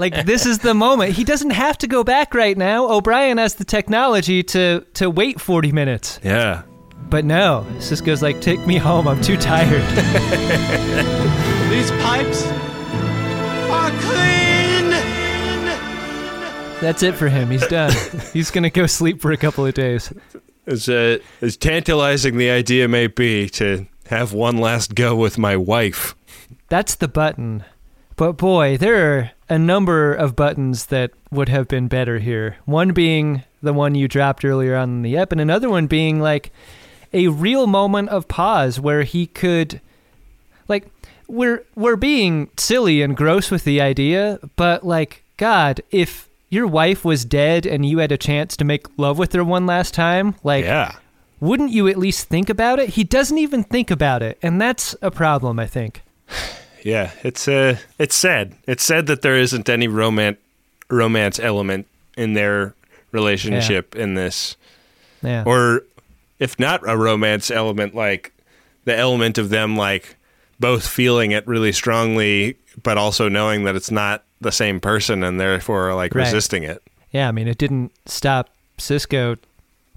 like, this is the moment. He doesn't have to go back right now. O'Brien has the technology to to wait 40 minutes. Yeah. But no, Sisko's like, take me home. I'm too tired. These pipes are clean. That's it for him. He's done. He's gonna go sleep for a couple of days. As uh, as tantalizing the idea may be to have one last go with my wife. That's the button. But boy, there are a number of buttons that would have been better here. One being the one you dropped earlier on in the ep, and another one being like a real moment of pause where he could like we're we're being silly and gross with the idea, but like God, if your wife was dead and you had a chance to make love with her one last time, like Yeah. Wouldn't you at least think about it? He doesn't even think about it, and that's a problem, I think. Yeah, it's uh it's sad. It's sad that there isn't any romance romance element in their relationship in this. Yeah. Or if not a romance element like the element of them like both feeling it really strongly but also knowing that it's not the same person and therefore like Right. resisting it. Yeah, I mean, it didn't stop Sisko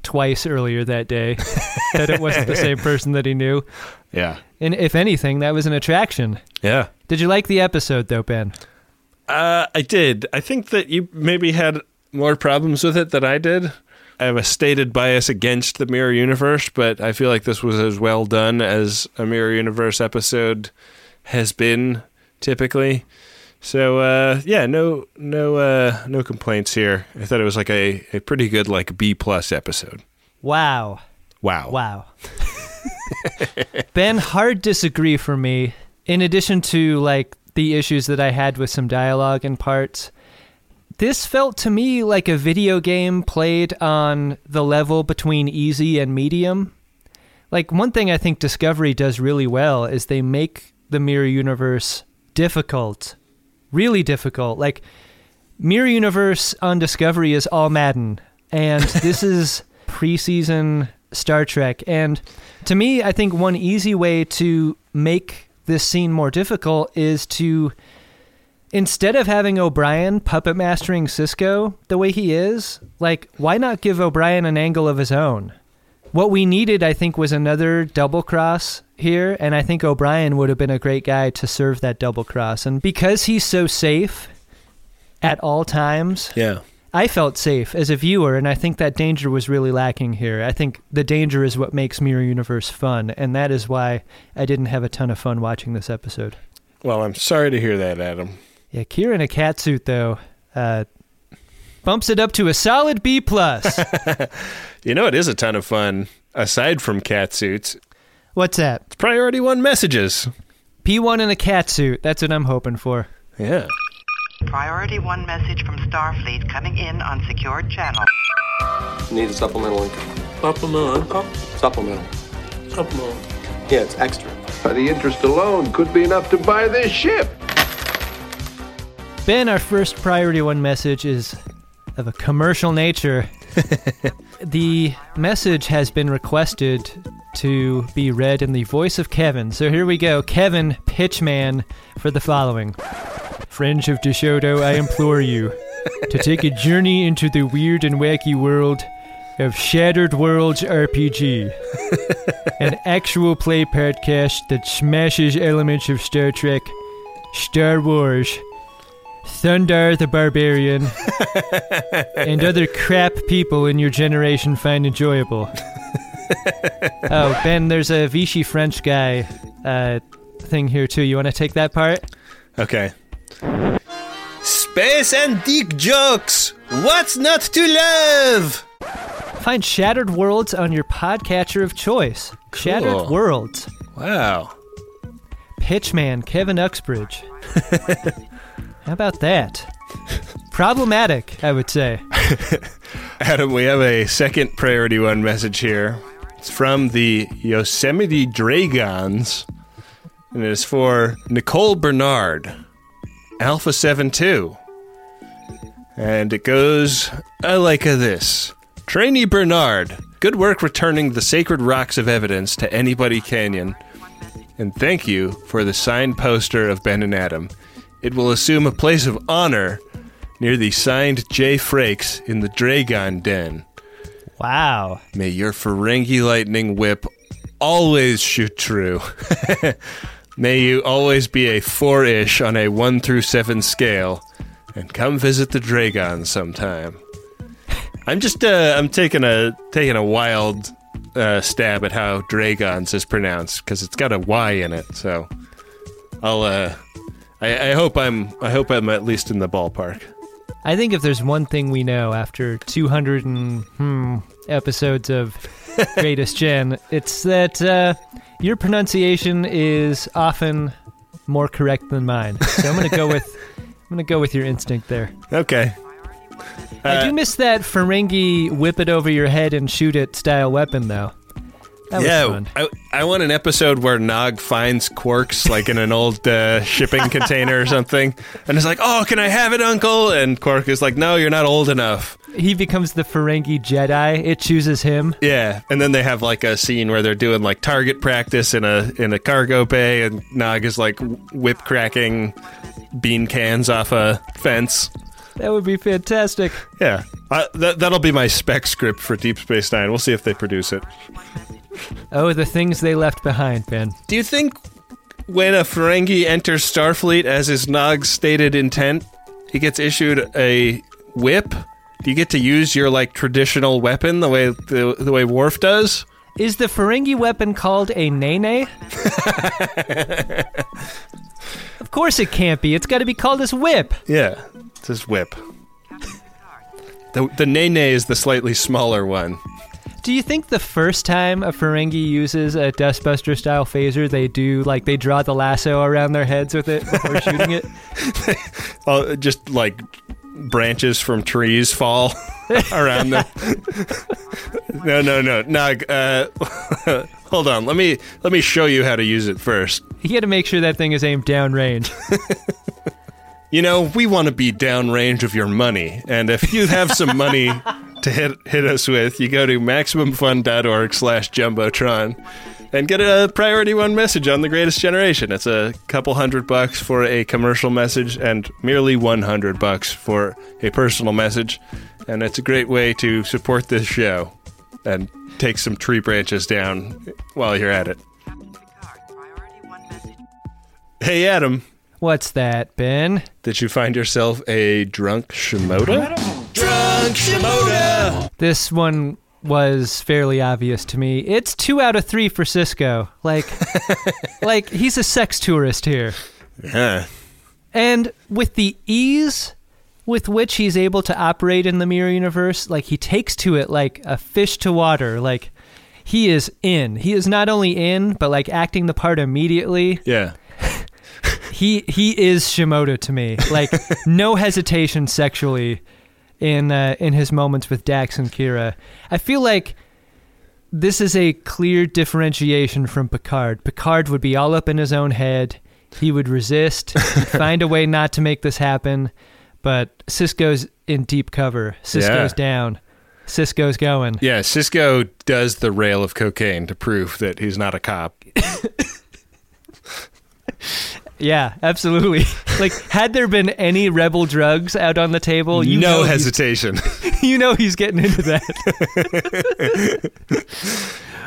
twice earlier that day that it wasn't the same person that he knew. Yeah. And if anything, that was an attraction. Yeah. Did you like the episode though, Ben? Uh, I did. I think that you maybe had more problems with it than I did. I have a stated bias against the Mirror Universe, but I feel like this was as well done as a Mirror Universe episode has been typically. So uh, yeah, no no uh, no complaints here. I thought it was like a, a pretty good like B plus episode. Wow. Wow. Wow. ben, hard disagree for me. In addition to like the issues that I had with some dialogue and parts, this felt to me like a video game played on the level between easy and medium. Like one thing I think Discovery does really well is they make the mirror universe difficult. Really difficult. Like Mirror Universe on Discovery is all Madden, and this is preseason Star Trek. And to me, I think one easy way to make this scene more difficult is to instead of having O'Brien puppet mastering Sisko the way he is, like why not give O'Brien an angle of his own? What we needed, I think, was another double cross here, and I think O'Brien would have been a great guy to serve that double cross. And because he's so safe at all times, Yeah. I felt safe as a viewer, and I think that danger was really lacking here. I think the danger is what makes Mirror Universe fun, and that is why I didn't have a ton of fun watching this episode. Well, I'm sorry to hear that, Adam. Yeah, Kira in a cat suit though uh, bumps it up to a solid B plus. You know, it is a ton of fun aside from cat suits. What's that? It's priority one messages. P1 in a cat suit. That's what I'm hoping for. Yeah. Priority one message from Starfleet coming in on secured channel. Need a supplemental income. Supplemental income? Supplemental. Supplemental. Yeah, it's extra. By the interest alone could be enough to buy this ship. Ben, our first priority one message is of a commercial nature. the message has been requested to be read in the voice of Kevin. So here we go. Kevin Pitchman for the following. Friends of DeSoto, I implore you to take a journey into the weird and wacky world of Shattered Worlds RPG. An actual play podcast that smashes elements of Star Trek, Star Wars, Thundarr the Barbarian, and other crap people in your generation find enjoyable. oh, Ben, there's a Vichy French guy uh, thing here too. You want to take that part? Okay. Space and dick jokes. What's not to love? Find Shattered Worlds on your podcatcher of choice. Shattered Worlds. Wow. Pitchman, Kevin Uxbridge. How about that? Problematic, I would say. Adam, we have a second priority one message here. It's from the Yosemite Dragons, and it is for Nicole Bernard, Alpha 72. And it goes, I like this. Trainee Bernard, good work returning the sacred rocks of evidence to Anybody Canyon. And thank you for the signed poster of Ben and Adam. It will assume a place of honor near the signed J. Frakes in the Dragon Den. Wow. May your Ferengi lightning whip always shoot true. May you always be a four ish on a one through seven scale, and come visit the Dragon sometime. I'm just uh, I'm taking a taking a wild uh, stab at how Dragons is pronounced because it's got a Y in it. So I'll uh, I, I hope I'm I hope I'm at least in the ballpark. I think if there's one thing we know after 200 and hmm, episodes of Greatest Gen, it's that uh, your pronunciation is often more correct than mine. So I'm gonna go with I'm gonna go with your instinct there. Okay. I do miss that Ferengi whip it over your head and shoot it style weapon though. That was yeah, fun. I, I want an episode where Nog finds Quarks like in an old uh, shipping container or something, and is like, "Oh, can I have it, Uncle?" And Quark is like, "No, you're not old enough." He becomes the Ferengi Jedi. It chooses him. Yeah, and then they have like a scene where they're doing like target practice in a in a cargo bay, and Nog is like whip cracking bean cans off a fence. That would be fantastic. Yeah, uh, that that'll be my spec script for Deep Space Nine. We'll see if they produce it. Oh, the things they left behind, Ben. Do you think when a Ferengi enters Starfleet as his Nog's stated intent, he gets issued a whip? Do you get to use your like traditional weapon the way the, the way Worf does? Is the Ferengi weapon called a nene? of course it can't be. It's got to be called his whip. Yeah, it's his whip. The the Nene is the slightly smaller one. Do you think the first time a Ferengi uses a Dustbuster style phaser, they do like they draw the lasso around their heads with it before shooting it? Oh, just like branches from trees fall around them. no, no, no, Nog. Uh, hold on. Let me let me show you how to use it first. You got to make sure that thing is aimed downrange. You know, we want to be downrange of your money, and if you have some money to hit hit us with, you go to maximumfun.org slash jumbotron and get a priority one message on the greatest generation. It's a couple hundred bucks for a commercial message and merely 100 bucks for a personal message. And it's a great way to support this show and take some tree branches down while you're at it. Hey, Adam. What's that, Ben? Did you find yourself a drunk Shimoda? Drunk Shimoda! This one was fairly obvious to me. It's two out of three for Sisko. Like, like he's a sex tourist here. Yeah. And with the ease with which he's able to operate in the mirror universe, like he takes to it like a fish to water. Like he is in. He is not only in, but like acting the part immediately. Yeah. He he is Shimoda to me. Like no hesitation sexually in uh, in his moments with Dax and Kira. I feel like this is a clear differentiation from Picard. Picard would be all up in his own head. He would resist, find a way not to make this happen. But Sisko's in deep cover. Sisko's Yeah. down. Sisko's going. Yeah, Sisko does the rail of cocaine to prove that he's not a cop. Yeah, absolutely. like, had there been any rebel drugs out on the table, you no know hesitation. you know he's getting into that.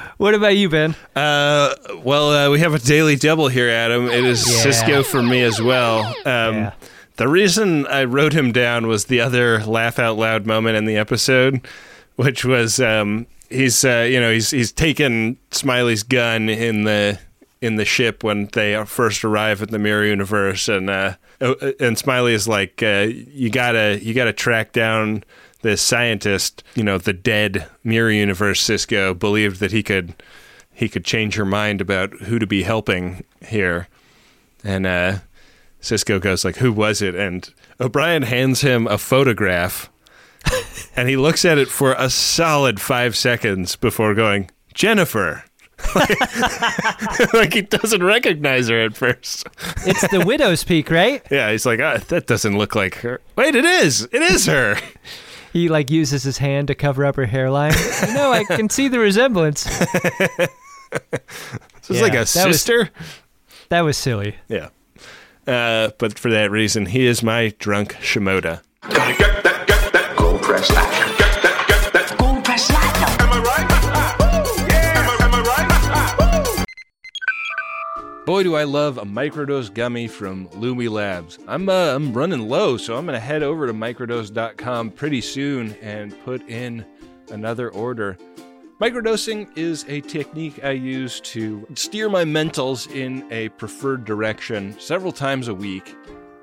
what about you, Ben? Uh, well, uh, we have a daily double here, Adam. It is Yeah. Sisko for me as well. Um, The reason I wrote him down was the other laugh out loud moment in the episode, which was um, he's uh, you know he's he's taken Smiley's gun in the in the ship when they first arrive at the mirror universe, and uh, uh, and Smiley is like, uh, you gotta you gotta track down this scientist. You know, the dead mirror universe Sisko believed that he could he could change her mind about who to be helping here, and uh, Sisko goes like, "Who was it?" And O'Brien hands him a photograph, and he looks at it for a solid five seconds before going, "Jennifer." like he doesn't recognize her at first. It's the Widow's Peak, right? Yeah, he's like, ah, that doesn't look like her. Wait, it is. It is her. He like uses his hand to cover up her hairline. no, I can see the resemblance. This is like a that was- sister. that was silly. Yeah. Uh, but for that reason, he is my drunk Shimoda. Gold press that. Gold Boy, do I love a microdose gummy from Lumi Labs. I'm uh, I'm running low, so I'm gonna head over to microdose.com pretty soon and put in another order. Microdosing is a technique I use to steer my mentals in a preferred direction several times a week.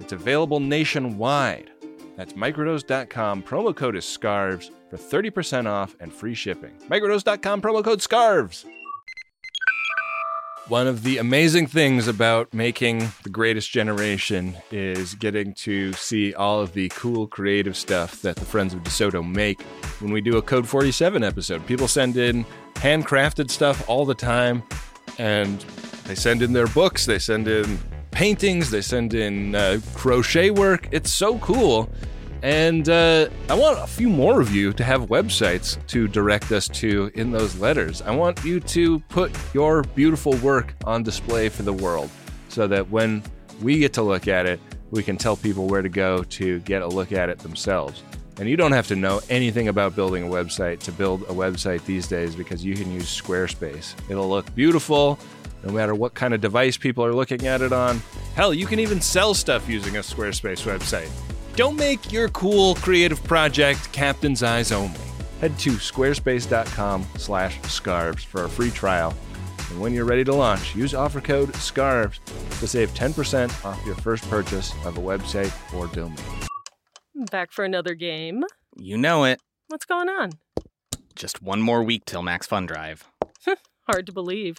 It's available nationwide. That's microdose.com. Promo code is SCARVES for 30% off and free shipping. Microdose.com, promo code SCARVES. One of the amazing things about making The Greatest Generation is getting to see all of the cool creative stuff that the Friends of DeSoto make when we do a Code 47 episode. People send in handcrafted stuff all the time, and they send in their books, they send in paintings, they send in uh, crochet work. It's so cool. And uh, I want a few more of you to have websites to direct us to in those letters. I want you to put your beautiful work on display for the world so that when we get to look at it, we can tell people where to go to get a look at it themselves. And you don't have to know anything about building a website to build a website these days because you can use Squarespace. It'll look beautiful no matter what kind of device people are looking at it on. Hell, you can even sell stuff using a Squarespace website. Don't make your cool creative project captain's eyes only. Head to squarespace.com slash scarves for a free trial. And when you're ready to launch, use offer code SCARVES to save 10% off your first purchase of a website or domain. Back for another game. You know it. What's going on? Just one more week till Max Fun Drive. Hard to believe.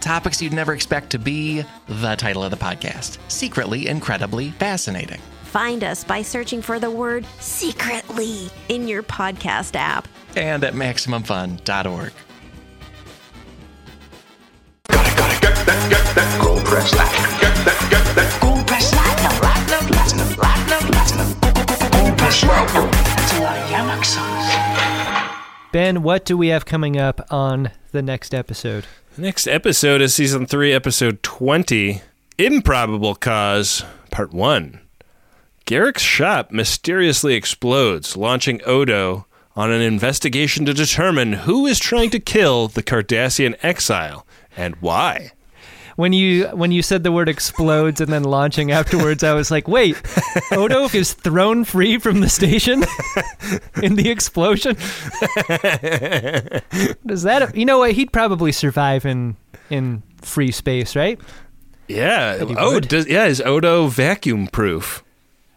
Topics you'd never expect to be the title of the podcast Secretly Incredibly Fascinating. Find us by searching for the word secretly in your podcast app. And at MaximumFun.org. Gold press platinum. Get that, get that. Gold press platinum. Platinum, platinum, platinum, platinum. Gold press platinum. That's a lot of Yamok songs. Ben, what do we have coming up on the next episode? Next episode is season three, episode 20 Improbable Cause, part one. Garak's shop mysteriously explodes, launching Odo on an investigation to determine who is trying to kill the Cardassian exile and why. When you when you said the word explodes and then launching afterwards, I was like, wait, Odo is thrown free from the station in the explosion. Does that you know what? He'd probably survive in in free space, right? Yeah. Oh, does, yeah. Is Odo vacuum proof?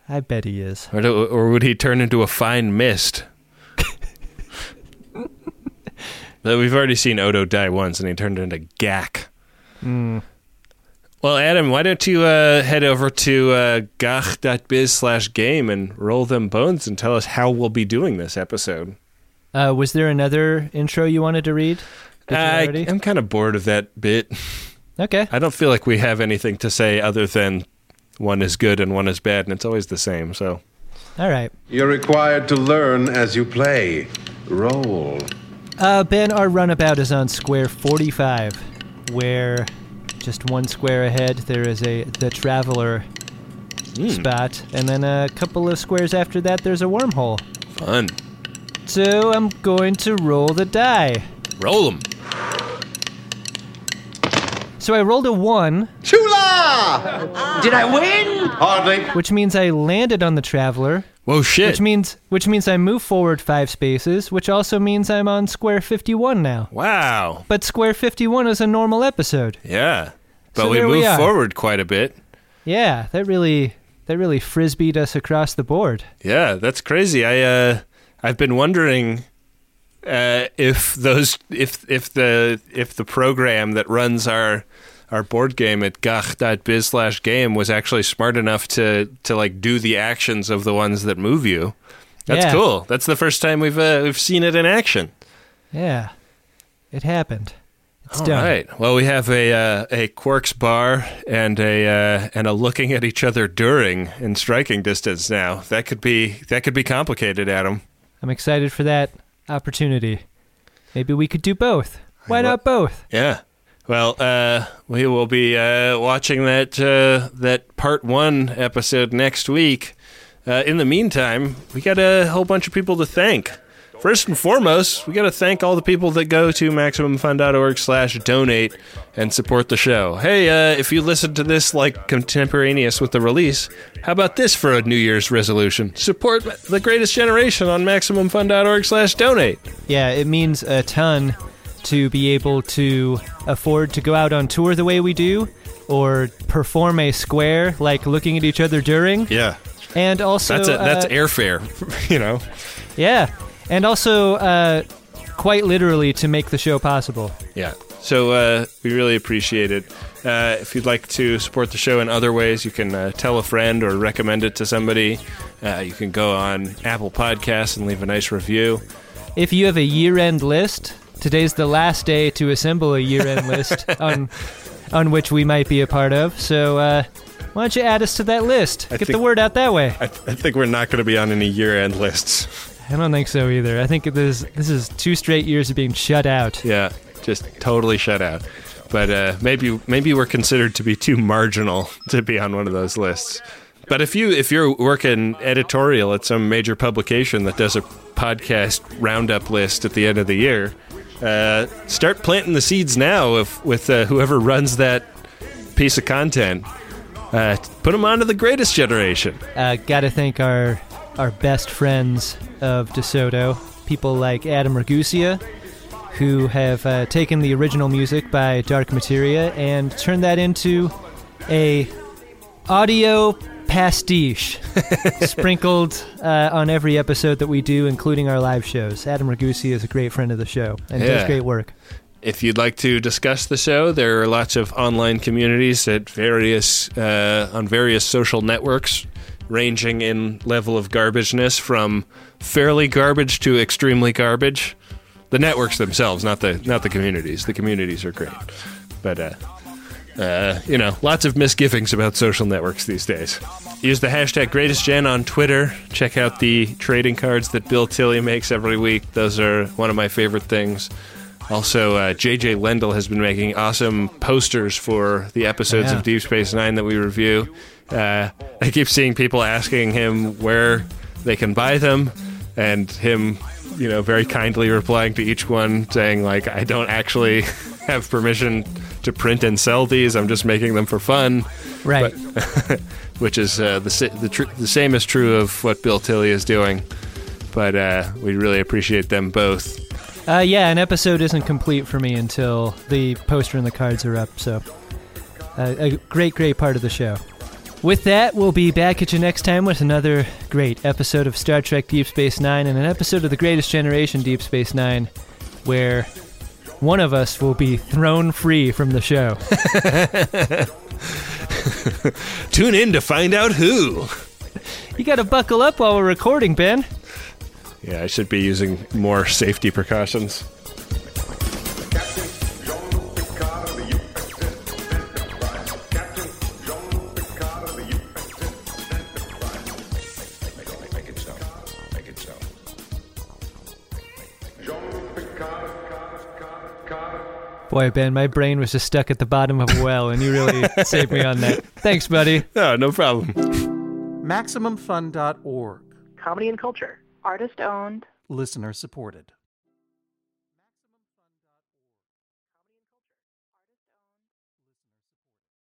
I bet he is. Or, do, or would he turn into a fine mist? We've already seen Odo die once, and he turned into Gak. Mm. Well, Adam, why don't you uh, head over to uh, gagh.biz slash game and roll them bones and tell us how we'll be doing this episode? Uh, was there another intro you wanted to read? Did I, I'm kind of bored of that bit. Okay. I don't feel like we have anything to say other than one is good and one is bad, and it's always the same. So, All right. You're required to learn as you play. Roll. Uh, ben, our runabout is on square 45, where just one square ahead there is a the traveler hmm. spot, and then a couple of squares after that there's a wormhole. fun. So I'm going to roll the die. Roll them. So I rolled a one. Chula! Did I win? Hardly. which means I landed on the Traveler. Whoa, shit. Which means which means I move forward five spaces, which also means I'm on square 51 now. Wow. But square 51 is a normal episode. Yeah. But So we there we forward quite a bit. Yeah, that really that really frisbeed us across the board. Yeah, that's crazy. I uh I've been wondering uh if those if if the if the program that runs our our board game at gagh.biz slash game was actually smart enough to to like do the actions of the ones that move you. That's Yeah. cool. That's the first time we've uh, we've seen it in action. Yeah. It happened. It's All done. right. Well, we have a uh, a Quarks bar and a uh, and a looking at each other during in striking distance now. That could be that could be complicated, Adam. I'm excited for that opportunity. Maybe we could do both. Why not both? Yeah. Well, uh, we will be uh, watching that uh, that part one episode next week. Uh, in the meantime, we got a whole bunch of people to thank. First and foremost, we got to thank all the people that go to maximumfun.org slash donate and support the show. Hey, uh, if you listen to this like contemporaneous with the release, how about this for a New Year's resolution? Support the greatest generation on maximumfun.org slash donate. Yeah, it means a ton to be able to afford to go out on tour the way we do or perform a square like looking at each other during. Yeah. And also That's a, that's uh, airfare, you know. Yeah. And also uh, quite literally to make the show possible. Yeah. So uh, we really appreciate it. Uh, if you'd like to support the show in other ways, you can uh, tell a friend or recommend it to somebody. Uh, you can go on Apple Podcasts and leave a nice review. If you have a year-end list, today's the last day to assemble a year-end list on on which we might be a part of. So uh, why don't you add us to that list? I Get the word out that way. I, th- I think we're not going to be on any year-end lists. I don't think so either. I think this this is two straight years of being shut out. Yeah, just totally shut out. But uh, maybe maybe we're considered to be too marginal to be on one of those lists. But if you if you're working editorial at some major publication that does a podcast roundup list at the end of the year, uh, start planting the seeds now if, with uh, whoever runs that piece of content. Uh, put them onto the greatest generation. Uh, Got to thank our our best friends of DeSoto, people like Adam Ragusea, who have uh, taken the original music by Dark Materia and turned that into a audio pastiche sprinkled uh, on every episode that we do, including our live shows. Adam Ragusea is a great friend of the show and does great work. If you'd like to discuss the show, there are lots of online communities at various uh, on various social networks, ranging in level of garbageness from fairly garbage to extremely garbage. The networks themselves, not the not the communities. The communities are great, but uh, uh, you know, lots of misgivings about social networks these days. Use the hashtag GreatestGen on Twitter. Check out the trading cards that Bill Tilley makes every week. Those are one of my favorite things. Also, uh, JJ Lendl has been making awesome posters for the episodes Yeah. of Deep Space Nine that we review. Uh, I keep seeing people asking him where they can buy them, and him, you know, very kindly replying to each one saying, like, I don't actually have permission to print and sell these. I'm just making them for fun. Right. But- which is uh, the, the, tr- the same is true of what Bill Tilley is doing. But uh, we really appreciate them both. Uh, yeah, an episode isn't complete for me until the poster and the cards are up. So, uh, a great, great part of the show. With that, we'll be back at you next time with another great episode of Star Trek Deep Space Nine and an episode of The Greatest Generation Deep Space Nine, where one of us will be thrown free from the show. Tune in to find out who. You got to buckle up while we're recording, Ben. Yeah, I should be using more safety precautions. Boy, Ben, my brain was just stuck at the bottom of a well, and you really saved me on that. Thanks, buddy. No, no problem. MaximumFun.org. Comedy and culture. Artist owned. Listener supported.